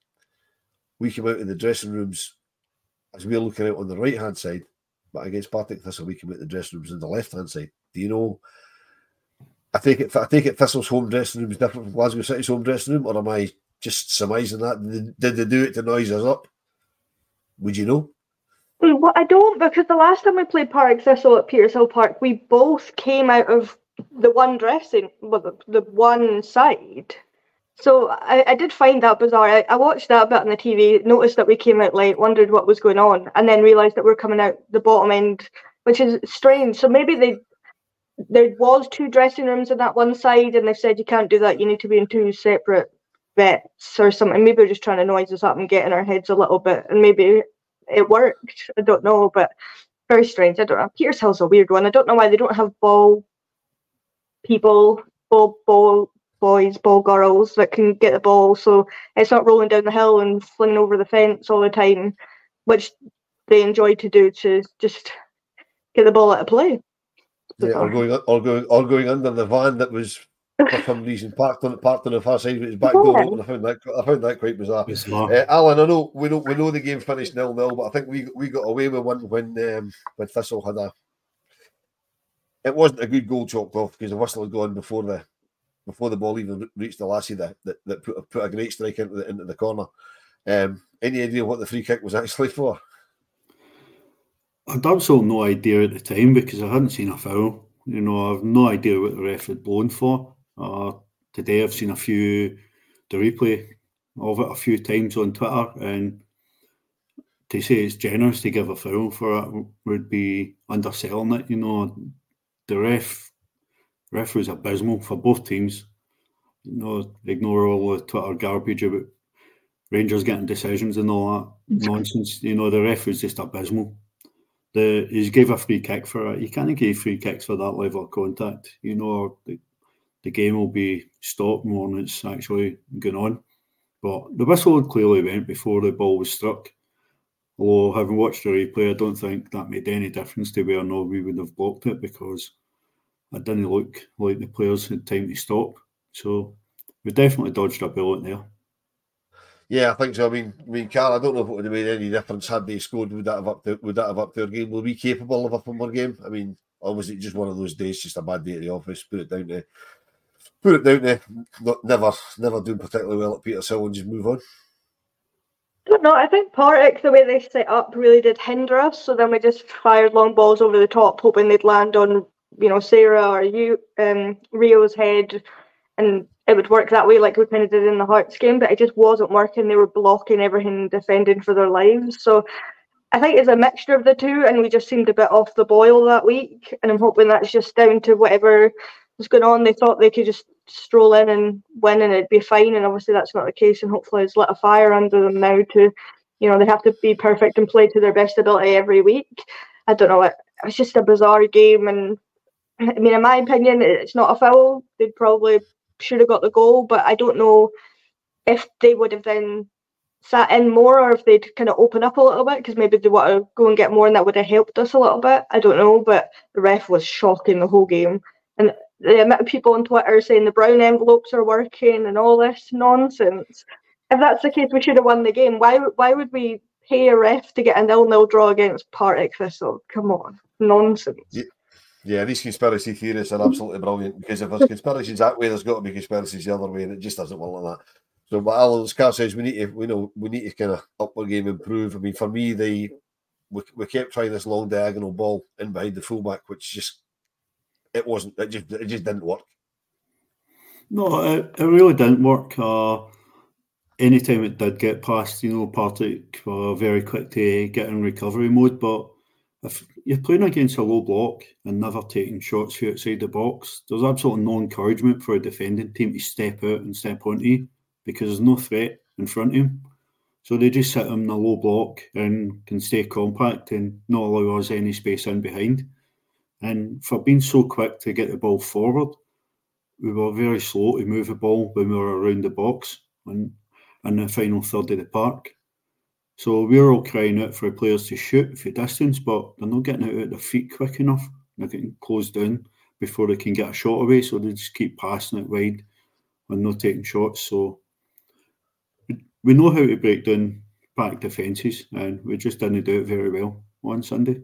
we come out in the dressing rooms as we're looking out on the right hand side, but against Partick Thistle, we come out in the dressing rooms on the left hand side. Do you know? I take it. I take it. Thistle's home dressing room is different from Glasgow City's home dressing room, or am I just surmising that? Did, they do it to noise us up? Would you know? Well, I don't because the last time we played Park Thistle at Petershill Park, we both came out of the one dressing, well, the, the one side. So I, I did find that bizarre. I, I watched that bit on the TV, noticed that we came out late, wondered what was going on, and then realised that we're coming out the bottom end, which is strange. So maybe they there was two dressing rooms on that one side, and they said you can't do that. You need to be in two separate bets or something. Maybe we're just trying to noise us up and get in our heads a little bit, and maybe it worked. I don't know, but very strange. I don't know. Petershill's a weird one. I don't know why they don't have ball people, ball ball boys, ball girls that can get the ball, so it's not rolling down the hill and flinging over the fence all the time, which they enjoy to do to just get the ball out of play. Yeah, or going, or going, or going under the van that was for some reason parked on parked on the far side with his back door open. I found that I found that quite bizarre. Bizarre. Uh, Alan, I know we know we know the game finished nil nil, but I think we we got away with one when um, when Thistle had a. It wasn't a good goal chalked off because the whistle had gone before the before the ball even reached the lassie that that, that put, put a great strike into the into the corner. Um, any idea what the free kick was actually for? I'd absolutely no idea at the time because I hadn't seen a foul. You know, I've no idea what the ref had blown for. Uh, today I've seen a few the replay of it a few times on Twitter, and to say it's generous to give a foul for it would be underselling it. You know, the ref ref was abysmal for both teams. You know, ignore all the Twitter garbage about Rangers getting decisions and all that nonsense. You know, the ref was just abysmal. The he gave a free kick for it. You can't give free kicks for that level of contact. You know, the, the game will be stopped more than it's actually going on. But the whistle clearly went before the ball was struck. Although having watched the replay, I don't think that made any difference to whether or not we would have blocked it because it didn't look like the players had time to stop. So we definitely dodged a bullet there. Yeah, I think so. I mean, I mean, Carl, I don't know if it would have made any difference had they scored. Would that have up? would that have up their game? Were we capable of a more game? I mean, or was it just one of those days, just a bad day at the office? Put it down to, put it down there. not, never, never doing particularly well at Petershill and just move on. Don't know. I think Partick, the way they set up, really did hinder us. So then we just fired long balls over the top, hoping they'd land on, you know, Sarah or you, um, Rio's head, and it would work that way, like we kind of did in the Hearts game, but it just wasn't working. They were blocking everything, defending for their lives. So I think it's a mixture of the two, and we just seemed a bit off the boil that week. And I'm hoping that's just down to whatever was going on. They thought they could just stroll in and win, and it'd be fine. And obviously, that's not the case. And hopefully, it's lit a fire under them now to, you know, they have to be perfect and play to their best ability every week. I don't know. It, it's just a bizarre game, and I mean, in my opinion, it's not a foul. They'd probably should have got the goal, but I don't know if they would have then sat in more or if they'd kind of open up a little bit because maybe they want to go and get more and that would have helped us a little bit. I don't know, but the ref was shocking the whole game. And the amount of people on Twitter saying the brown envelopes are working and all this nonsense. If that's the case, we should have won the game. Why why would we pay a ref to get a nil-nil draw against Partick Thistle? Come on, nonsense. Yeah. Yeah, these conspiracy theorists are absolutely brilliant because if there's conspiracies that way, there's got to be conspiracies the other way, and it just doesn't work like that. So, but Alan Scott says we need to, we know, we need to kind of up our game, improve. I mean, for me, they we, we kept trying this long diagonal ball in behind the fullback, which just it wasn't, it just it just didn't work. No, it, it really didn't work. Uh, anytime it did get past, you know, Partick were very quick to get in recovery mode, but if you're playing against a low block and never taking shots outside the box, there's absolutely no encouragement for a defending team to step out and step onto you because there's no threat in front of him. So they just sit him in a low block and can stay compact and not allow us any space in behind. And for being so quick to get the ball forward, we were very slow to move the ball when we were around the box and in the final third of the park. So we were all crying out for players to shoot for distance, but they're not getting out at their feet quick enough. They're getting closed down before they can get a shot away, so they just keep passing it wide and not taking shots. So we know how to break down back defences, and we just didn't do it very well on Sunday.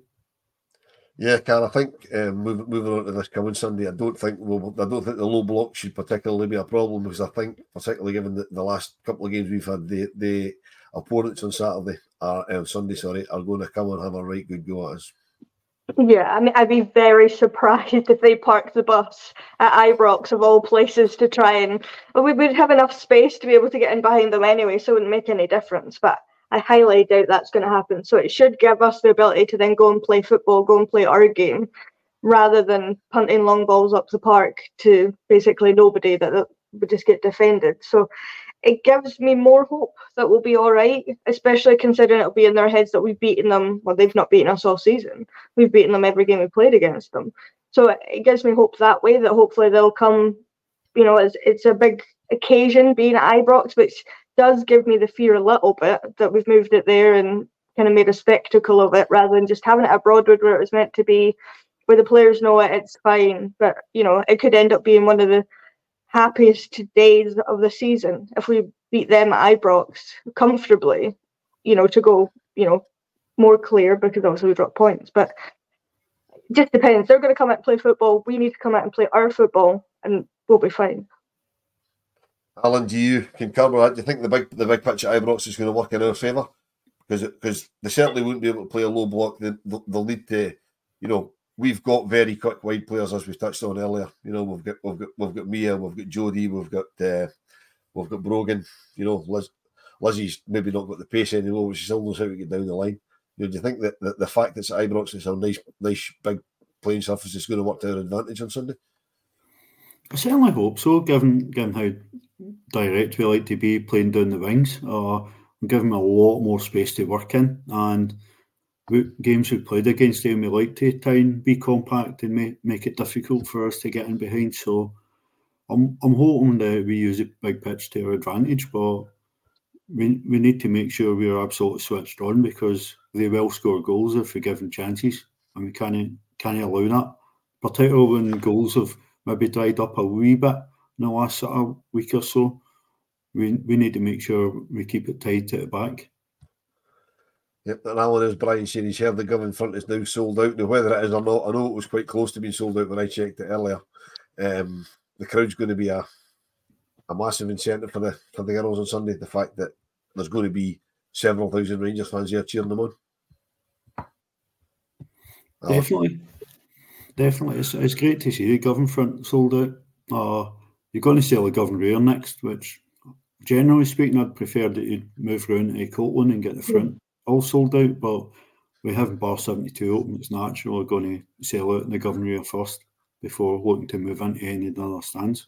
Yeah, Carl. I think um, moving, moving on to this coming Sunday, I don't think we'll, I don't think the low block should particularly be a problem because I think, particularly given the, the last couple of games we've had, the the opponents on Saturday or on Sunday, sorry, are going to come and have a right good go at us. Yeah, I mean, I'd be very surprised if they parked the bus at Ibrox of all places to try and. Well, we would have enough space to be able to get in behind them anyway, so it wouldn't make any difference. But I highly doubt that's going to happen. So it should give us the ability to then go and play football, go and play our game, rather than punting long balls up the park to basically nobody that would just get defended. So it gives me more hope that we'll be all right, especially considering it'll be in their heads that we've beaten them. Well, they've not beaten us all season. We've beaten them every game we played against them. So it gives me hope that way that hopefully they'll come. You know, it's it's a big occasion being at Ibrox, which does give me the fear a little bit that we've moved it there and kind of made a spectacle of it rather than just having it at Broadwood where it was meant to be, where the players know it, it's fine. But you know, it could end up being one of the happiest days of the season if we beat them at Ibrox comfortably, you know, to go, you know, more clear because obviously we drop points. But it just depends. They're going to come out and play football. We need to come out and play our football, and we'll be fine. Alan, do you concur with that? Do you think the big the big pitch at Ibrox is going to work in our favour? Because because they certainly wouldn't be able to play a low block. They, they'll need to, you know, we've got very quick wide players as we touched on earlier. You know, we've got we've got we've got Mia, we've got Jody, we've got uh, we've got Brogan. You know, Liz, Lizzie's maybe not got the pace anymore, but she still knows how to get down the line. You know, do you think that the, the fact that it's at Ibrox it's a nice nice big playing surface is going to work to our advantage on Sunday? I certainly hope so, given given how direct we like to be playing down the wings. Uh, give them a lot more space to work in, and games we've played against them, we like to try and be compact and make, make it difficult for us to get in behind. So I'm I'm hoping that we use a big pitch to our advantage, but we we need to make sure we are absolutely switched on because they will score goals if we're given chances, and we can't can't allow that. Particularly when goals have maybe dried up a wee bit the last sort of week or so. We we need to make sure we keep it tight at the back. Yep, and Alan, as Brian said, he's heard the Govan front is now sold out. Now, whether it is or not, I know it was quite close to being sold out when I checked it earlier. Um, the crowd's going to be a a massive incentive for the for the girls on Sunday. The fact that there's going to be several thousand Rangers fans here cheering them on. Definitely, definitely, it's, it's great to see the Govan front sold out. Uh, you're going to sell the Govan rear next, which generally speaking, I'd prefer that you'd move around to Copland and get the front all sold out, but we have bar 72 open. It's natural we're going to sell out in the Govan first before looking to move into any of the other stands.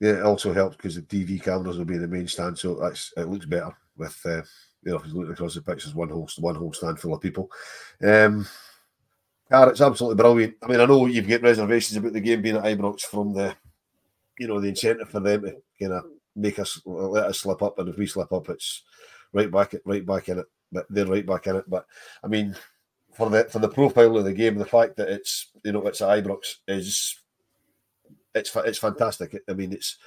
Yeah, it also helps because the TV cameras will be in the main stand, so that's it looks better with uh, you know if you look across the pictures, one whole one whole stand full of people. Um, yeah, it's absolutely brilliant. I mean, I know you've got reservations about the game being at Ibrox from the, you know, the incentive for them to kind of make us let us slip up, and if we slip up, it's right back right back in it. But they're right back in it. But I mean, for the for the profile of the game, the fact that it's you know it's at Ibrox is it's it's fantastic. I mean, it's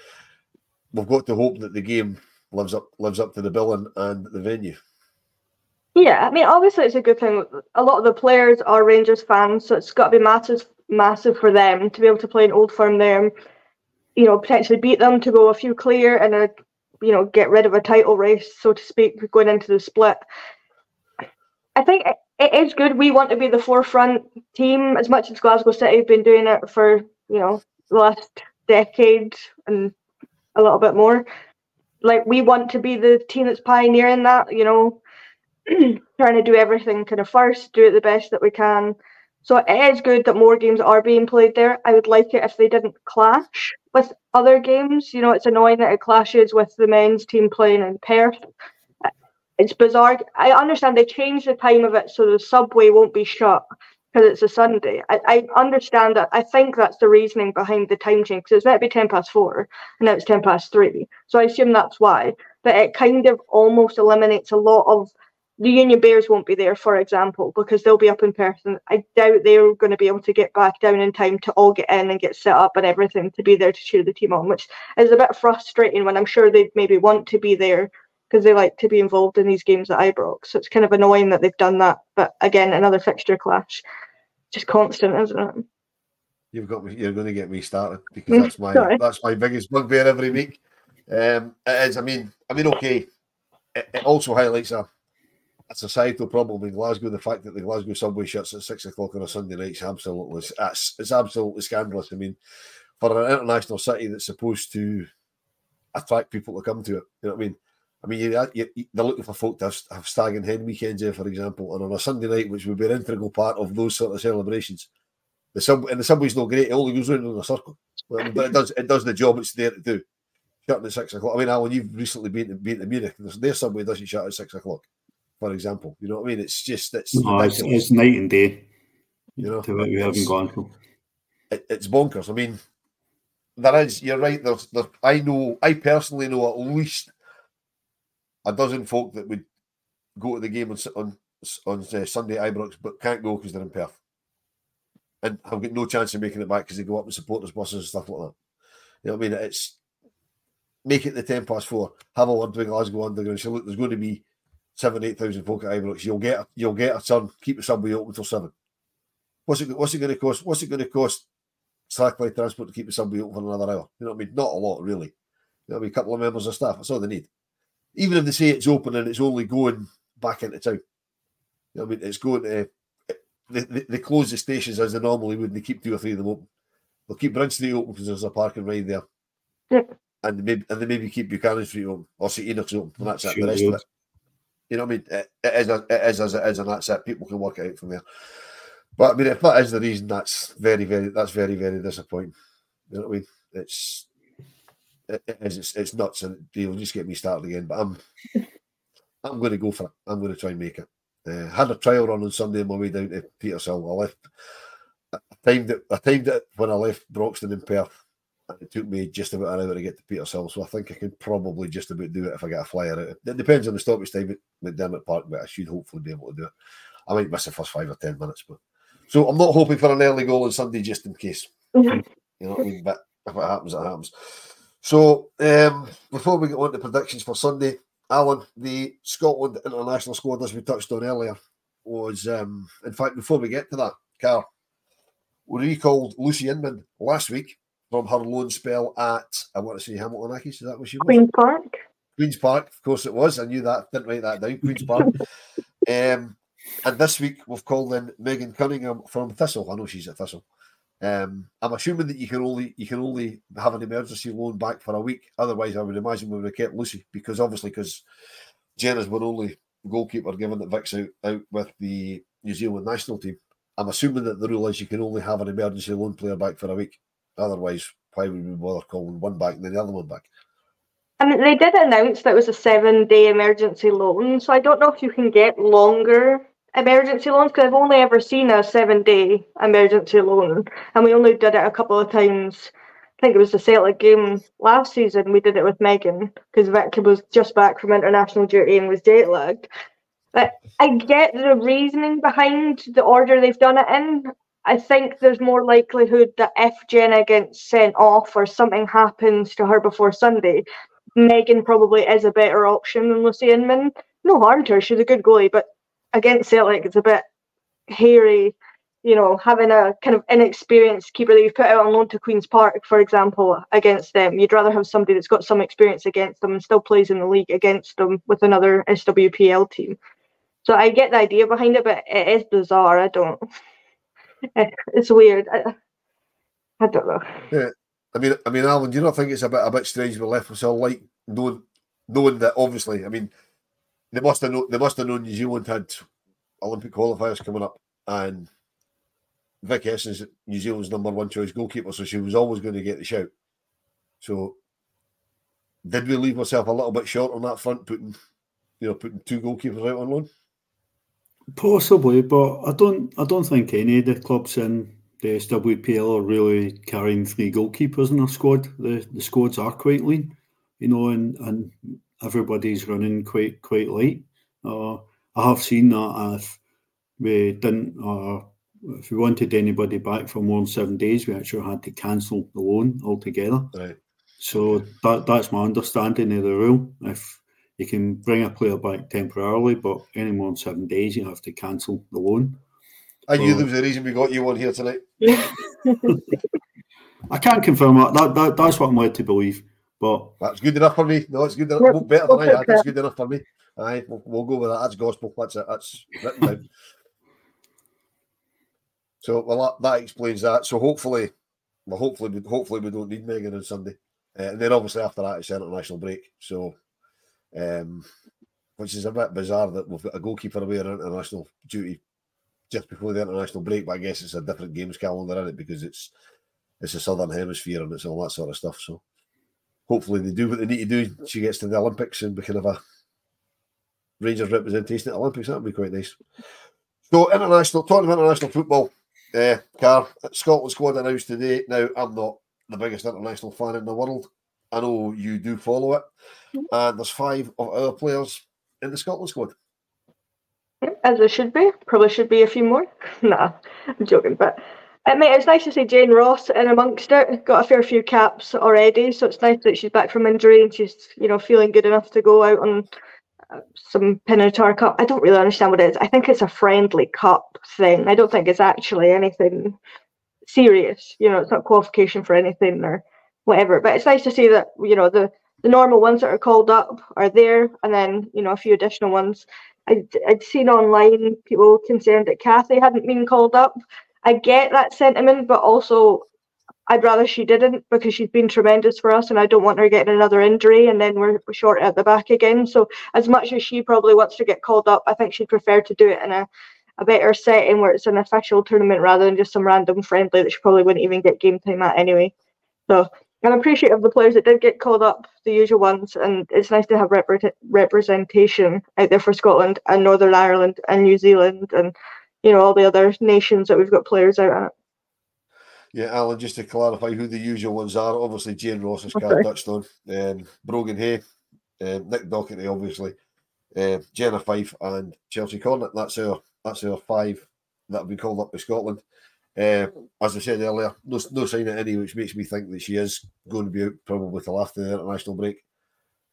we've got to hope that the game lives up lives up to the billing and, the venue. Yeah, I mean, obviously it's a good thing. A lot of the players are Rangers fans, so it's got to be massive, massive for them to be able to play an old firm there. You know, potentially beat them to go a few clear and a, you know, get rid of a title race, so to speak, going into the split. I think it is good. We want to be the forefront team as much as Glasgow City have been doing it for you know last decade and a little bit more. Like we want to be the team that's pioneering that, you know, trying to do everything kind of first, do it the best that we can. So it is good that more games are being played there. I would like it if they didn't clash with other games. You know, it's annoying that it clashes with the men's team playing in Perth. It's bizarre. I understand they changed the time of it so the subway won't be shut because it's a Sunday. I, I understand that. I think that's the reasoning behind the time change because it's meant to be 10 past four and now it's 10 past three. So I assume that's why. But it kind of almost eliminates a lot of the Union Bears won't be there, for example, because they'll be up in Perth. I doubt they're going to be able to get back down in time to all get in and get set up and everything to be there to cheer the team on, which is a bit frustrating when I'm sure they'd maybe want to be there because they like to be involved in these games at Ibrox. So it's kind of annoying that they've done that. But again, another fixture clash, just constant, isn't it? You've got me. You're going to get me started because that's my that's my biggest bugbear every week. Um, it is. I mean, I mean, okay. It, it also highlights a a societal problem in Glasgow. The fact that the Glasgow subway shuts at six o'clock on a Sunday night is absolutely it's, it's absolutely scandalous. I mean, for an international city that's supposed to attract people to come to it, you know what I mean? I mean, you, you, they're looking for folk to have, have stag and hen weekends here, for example, and on a Sunday night, which would be an integral part of those sort of celebrations. The sub and the subway's not great; it only goes round in a circle, but it does it does the job it's there to do. Shutting at six o'clock. I mean, Alan, you've recently been to, been to Munich. There's their subway doesn't shut at six o'clock, for example. You know what I mean? It's just it's no, it's, it's, night and day. You know, to what we haven't gone. It, it's bonkers. I mean, there is. You're right. There's, there. I know. I personally know at least a dozen folk that would go to the game on on, on uh, Sunday at Ibrox, but can't go because they're in Perth, and have got no chance of making it back because they go up and support supporters buses and stuff like that. You know what I mean? It's make it the ten past four. Have a word with Glasgow Underground. So look, there's going to be seven, eight thousand folk at Ibrox. You'll get you'll get a turn. Keep the subway open till seven. What's it What's it going to cost? What's it going to cost? Slackline transport to keep the subway open for another hour. You know what I mean? Not a lot, really. You know what I mean? A couple of members of staff. That's all they need. Even if they say it's open and it's only going back into town. You know I mean? It's going to. They, they, they close the stations as they normally would. And they keep two or three of them open. They'll keep Bridge Street open because there's a parking right there. Yep. And they maybe and they maybe keep Buchanan Street open or St Enoch's open. And that's it. The rest of it. You know what I mean? It, it is it is as it is, and that's it. People can work it out from there. But I mean, if that is the reason, that's very, very, that's very, very disappointing. You know what I mean? It's it, it is, it's, it's nuts, and you'll just get me started again. But I'm, I'm going to go for it. I'm going to try and make it. Uh, had a trial run on Sunday on my way down to Petershill. I left. I timed it. I timed it when I left Broxden in Perth. And it took me just about an hour to get to Petershill, so I think I can probably just about do it if I get a flyer out. It depends on the stoppage time at McDiarmid Park, but I should hopefully be able to do it. I might miss the first five or ten minutes, but so I'm not hoping for an early goal on Sunday just in case. Mm-hmm. You know what I mean? But if it happens, it happens. So um, before we get on to predictions for Sunday, Alan, the Scotland international squad, as we touched on earlier, was um, in fact before we get to that, Carl, we recalled Lucy Inman last week from her loan spell at I want to say Hamilton Accies. Is that what she was? Queen's Park. Queen's Park, of course it was. I knew that. Didn't write that down. Queen's Park. um, and this week we've called in Megan Cunningham from Thistle. I know she's at Thistle. Um, I'm assuming that you can only you can only have an emergency loan back for a week. Otherwise, I would imagine we would have kept Lucy because obviously because Jenna's one only goalkeeper given that Vic's out, out with the New Zealand national team. I'm assuming that the rule is you can only have an emergency loan player back for a week. Otherwise, why would we bother calling one back and then the other one back? I mean, they did announce that it was a seven day emergency loan, so I don't know if you can get longer emergency loans because I've only ever seen a seven day emergency loan, and we only did it a couple of times. I think it was the Celtic game last season. We did it with Megan because Vic was just back from international duty and was jet lagged. But I get the reasoning behind the order they've done it in. I think there's more likelihood that if Jenna gets sent off or something happens to her before Sunday, Megan probably is a better option than Lucy Inman. No harm to her, she's a good goalie, but against Celtic, it's a bit hairy. You know, having a kind of inexperienced keeper that you've put out on loan to Queen's Park, for example, against them, you'd rather have somebody that's got some experience against them and still plays in the league against them with another SWPL team. So I get the idea behind it, but it is bizarre. I don't. It's weird. I, I don't know. Yeah, I mean, I mean, Alan, do you not think it's a bit a bit strange we left with all like knowing knowing that obviously, I mean, they must have known they must have known New Zealand had Olympic qualifiers coming up, and Vic Esson, New Zealand's number one choice goalkeeper, so she was always going to get the shout. So, did we leave ourselves a little bit short on that front, putting you know putting two goalkeepers out on loan? Possibly, but I don't. I don't think any of the clubs in the SWPL are really carrying three goalkeepers in their squad. The the squads are quite lean, you know, and and everybody's running quite quite light. Uh, I have seen that if we didn't, uh, if we wanted anybody back for more than seven days, we actually had to cancel the loan altogether. Right. So that that's my understanding of the rule. If you can bring a player back temporarily, but any more than seven days, you have to cancel the loan. I knew there was a reason we got you on here tonight. I can't confirm that. that, that that's what I'm led to believe. But that's good enough for me. No, it's good enough. Well, better than I had. That's good enough for me. Aye, we'll, we'll, go with that. That's gospel. That's it. That's written down. so well, that, that, explains that. So hopefully, well, hopefully, hopefully we don't need Megan on Sunday, uh, and then obviously after that it's international break. So, um, which is a bit bizarre that we've got a goalkeeper away on international duty just before the international break. But I guess it's a different games calendar in it because it's it's the southern hemisphere and it's all that sort of stuff. So hopefully they do what they need to do. She gets to the Olympics and we can have a Rangers representation at the Olympics. That would be quite nice. So international, talking about international football, uh, Kar Scotland squad announced today. Now I'm not the biggest international fan in the world. I know you do follow it. Mm-hmm. And there's five of our players in the Scotland squad. As there should be. Probably should be a few more. nah, I'm joking. But Mean, it's nice to see Jane Ross in amongst it. Got a fair few caps already, so it's nice that she's back from injury and she's, you know, feeling good enough to go out on uh, some Pinatar Cup. I don't really understand what it is. I think it's a friendly cup thing. I don't think it's actually anything serious. You know, it's not qualification for anything or whatever. But it's nice to see that you know the the normal ones that are called up are there, and then you know a few additional ones. I'd, I'd seen online people concerned that Kathy hadn't been called up. I get that sentiment, but also I'd rather she didn't because she's been tremendous for us, and I don't want her getting another injury and then we're short at the back again. So as much as she probably wants to get called up, I think she'd prefer to do it in a a better setting where it's an official tournament rather than just some random friendly that she probably wouldn't even get game time at anyway. So I'm appreciative of the players that did get called up, the usual ones, and it's nice to have repre- representation out there for Scotland and Northern Ireland and New Zealand and you know all the other nations that we've got players out at. Yeah, Alan, just to clarify who the usual ones are, obviously Jane Ross is okay. touched on, um, Brogan Hay, um, Nick Docherty, obviously, uh, Jenna Fife, and Chelsea Cornet. That's our that's our five that have been called up to Scotland. Uh, as I said earlier, no, no sign of any, which makes me think that she is going to be out probably till after the international break.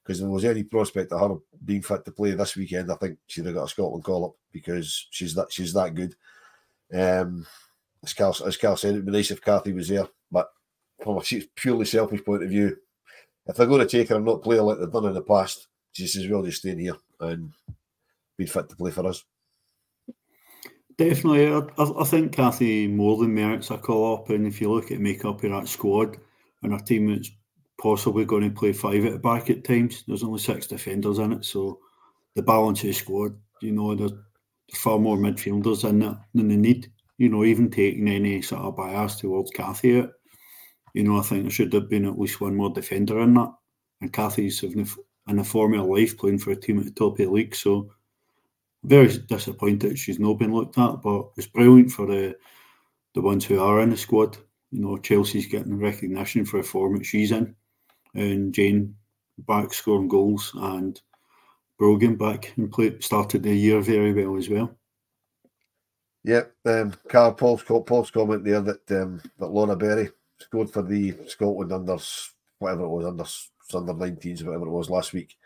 Because if there was any prospect of her being fit to play this weekend, I think she'd have got a Scotland call up because she's that she's that good. Um, as Carl, as Carl said, it'd be nice if Kathy was there, but from a purely selfish point of view, if they're going to take her and not play her like they've done in the past, she's as well just staying here and be fit to play for us. Definitely, I, I think Kathy more than merits a call up. And if you look at make up of that squad and a team that's possibly going to play five at the back at times, there's only six defenders in it. So the balance of the squad, you know, there's far more midfielders in it than they need. You know, even taking any sort of bias towards Kathy out, you know, I think there should have been at least one more defender in that. And Kathy's in a form of life playing for a team at the top of the league. So very disappointed she's not been looked at, but it's brilliant for the the ones who are in the squad. You know, Chelsea's getting recognition for the form that she's in, and Jane back scoring goals, and Brogan back and play, started the year very well as well. Yeah, um, Carl Paul's, Paul's comment there that um, that Laura Berry scored for the Scotland under whatever it was under under 19s whatever it was last week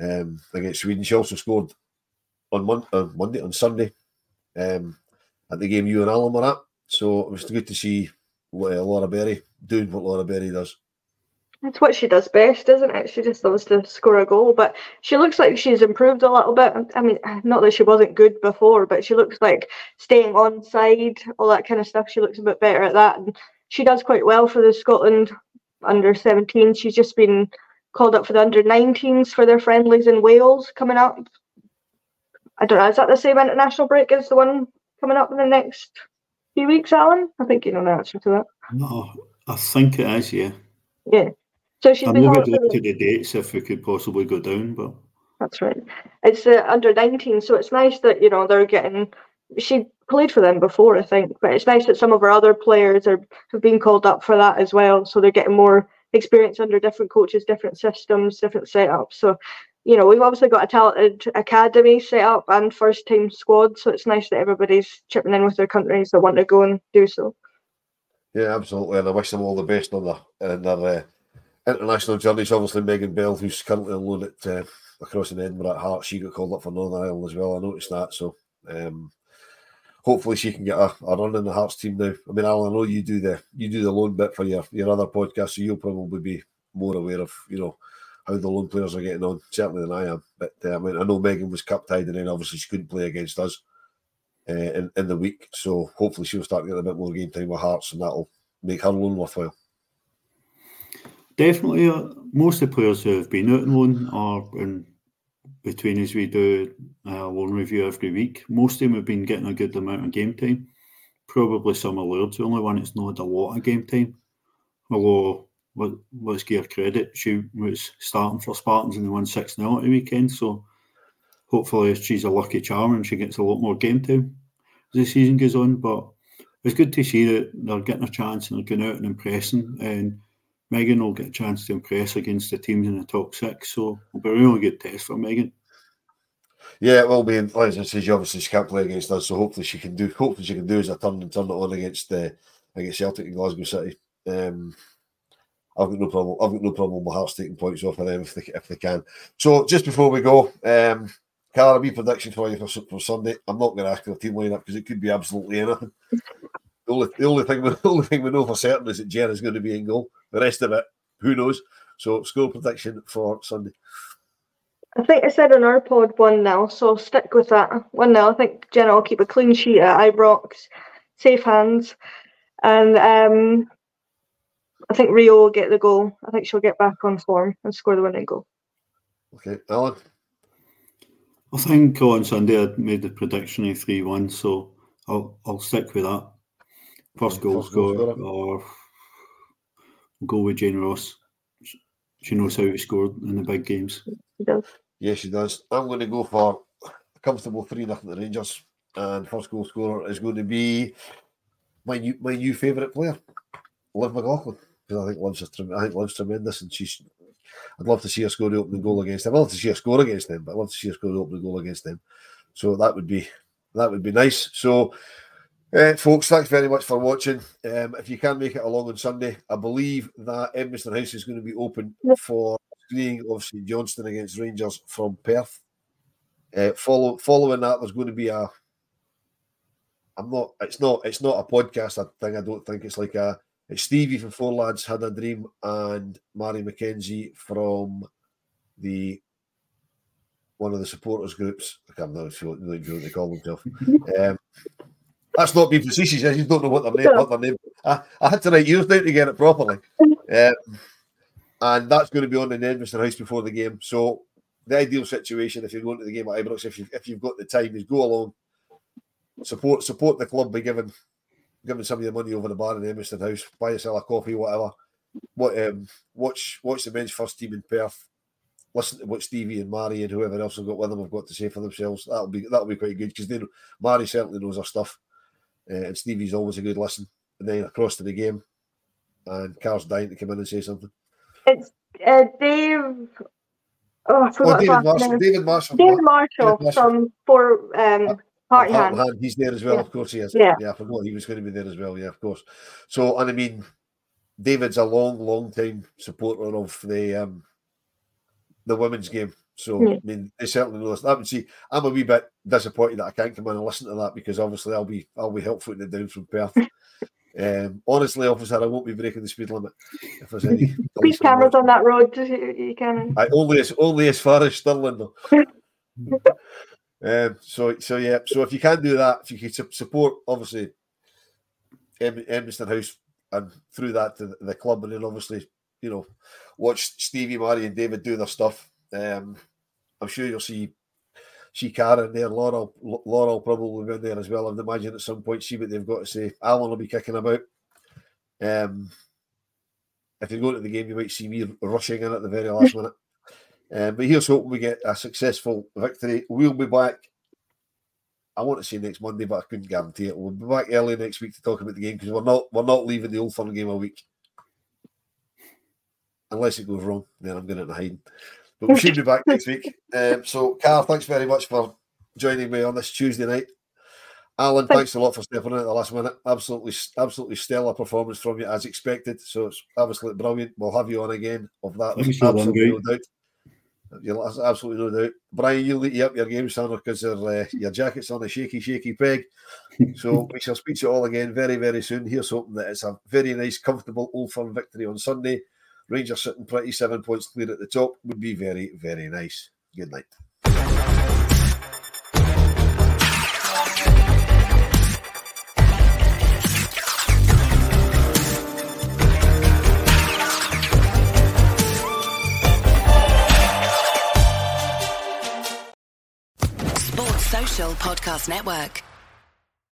um, against Sweden. She also scored on Mon- uh, Monday, on Sunday, um, at the game you and Alan were at. So it was good to see uh, Laura Berry doing what Laura Berry does. That's what she does best, isn't it? She just loves to score a goal, but she looks like she's improved a little bit. I mean, not that she wasn't good before, but she looks like staying on side, all that kind of stuff. She looks a bit better at that, and she does quite well for the Scotland under 17. She's just been called up for the under 19s for their friendlies in Wales coming up. I don't know. Is that the same international break as the one coming up in the next few weeks, Alan? I think you know the answer to that. No, I think it is. Yeah. Yeah. So she's I'm been moving to the dates if we could possibly go down, but that's right. It's uh, under 19, so it's nice that you know they're getting. She played for them before, I think, but it's nice that some of our other players are have been called up for that as well. So they're getting more experience under different coaches, different systems, different setups. So you know, we've obviously got a talented academy set up and first team squad, so it's nice that everybody's chipping in with their countries that want to go and do so. Yeah, absolutely, and I wish them all the best on their, in their uh, international journeys. Obviously, Megan Bell, who's currently on loan at uh, across in Edinburgh at Hearts, she got called up for Northern Ireland as well. I noticed that, so um, hopefully she can get a, a, run in the Hearts team now. I mean, Alan, I know you do the you do the loan bit for your your other podcast, so you'll probably be more aware of you know how the loan players are getting on, certainly than I am. But uh, I mean, I know Megan was cup tied, and then obviously she couldn't play against us uh, in in the week. So hopefully she'll start getting a bit more game time with Hearts, and that'll make her loan worthwhile. Definitely, uh, most of the players who have been out on loan are in between as we do a loan review every week. Most of them have been getting a good amount of game time. Probably some of Laird's the only one that's not had a lot of game time. Although let, us give her credit. She was starting for Spartans and they won 6 0 at the weekend. So hopefully she's a lucky charm and she gets a lot more game time as the season goes on. But it's good to see that they're getting a chance and they're going out and impressing. And Megan will get a chance to impress against the teams in the top six. So it'll be a really good test for Megan. Yeah, it will be. And like I said, she obviously she can't play against us, so hopefully she can do. Hopefully she can do as a turn and turn it on against the uh, against Celtic in Glasgow City. Um, I've got no problem. I've got no problem with Hearts taking points off of them if they if they can. So just before we go, um, Carl, a wee prediction for you for, for Sunday. I'm not going to ask for the team lineup because it could be absolutely anything. The only the only thing we, the only thing we know for certain is that Jen is going to be in goal. The rest of it, who knows? So score prediction for Sunday. I think I said on our pod one now, so stick with that. One now. I think Jenna will keep a clean sheet at Ibrox, safe hands, and um, I think Rio will get the goal. I think she'll get back on form and score the winning goal. Okay, Alan. I think on Sunday I made the prediction of three one, so I'll I'll stick with that. First goal First goal scorer, scorer. or go with Jane Ross. She knows how to score in the big games. She does. Yes, she does. I'm going to go for a comfortable three nothing to Rangers, and first goal scorer is going to be my new my new favourite player, Liv McLaughlin. Because I think Liv's a, trem- I think Liv's tremendous, and she's. I'd love to see her score the opening goal against them. I'd love to see her score against them, but I'd love to see her score the opening goal against them. So that would be that would be nice. So, uh, folks, thanks very much for watching. Um, if you can make it along on Sunday, I believe that Edmiston House is going to be open for screening of St Johnstone against Rangers from Perth. Uh, follow following that, there's going to be a. I'm not. It's not. It's not a podcast thing. I don't think it's like a. It's Stevie from Four Lads had a dream, and Mary McKenzie from the one of the supporters groups. I can't remember what, what they call themselves. um, that's not being facetious. I just don't know what their name. What their name. I, I had to write yours down to get it properly. Um, and that's going to be on in the Edmiston House before the game. So the ideal situation, if you're going to the game at Ibrox, if you if you've got the time, is go along, support support the club by giving giving some of your money over the bar in Edmiston House, buy yourself a coffee, whatever. What um watch watch the men's first team in Perth. Listen to what Stevie and Mary and whoever else have got with them have got to say for themselves. That'll be that'll be quite good because they know, Mary certainly knows her stuff, uh, and Stevie's always a good listen. And then across to the game, and Carl's dying to come in and say something. It's uh, Dave. Oh, I Oh, forgot David Marshall. David Marshall. David Marshall David from for um, Heart and Hand. Hand, He's there as well, Yeah. of course he is. Yeah. I forgot he was going to be there as well. Yeah, of course. So, and I mean, David's a long, long time supporter of the um the women's game. So, Yeah. I mean, they certainly know this. I would see. I'm a wee bit disappointed that I can't come in and listen to that because obviously I'll be I'll be helpful it down from Perth. um, honestly, officer, I won't be breaking the speed limit if there's any. Speed police cameras on that road. You, you can. I only as only as far as Stirling though. um, so so yeah. So if you can do that, if you can su- support obviously Em- Edmiston House and through that to the, the club, and then obviously you know watch Stevie, Mary, and David do their stuff. Um, I'm sure you'll see see Karen there. Laura, Laura will probably be in there as well. I'd imagine at some point see what they've got to say. Alan will be kicking about. Um, if you go to the game, you might see me rushing in at the very last minute. Um, but here's hoping we get a successful victory. We'll be back. I want to say next Monday, but I couldn't guarantee it. We'll be back early next week to talk about the game because we're not we're not leaving the Old Firm game a week. Unless it goes wrong, then I'm going to hiding. But we should be back next week. Um, so, Carl, thanks very much for joining me on this Tuesday night. Alan, thanks a lot for stepping in at the last minute. Absolutely, absolutely stellar performance from you as expected. So it's absolutely brilliant. We'll have you on again of that. Thanks There's for that, absolutely no mate. doubt. You'll there's absolutely no doubt. Brian, you you up your game, son, because uh, your jacket's on a shaky, shaky peg. So we shall speak to you all again very, very soon. Here's hoping that it's a very nice, comfortable Old Firm victory on Sunday. Rangers sitting 27 points clear at the top would be very, very nice. Good night. Sports Social Podcast Network.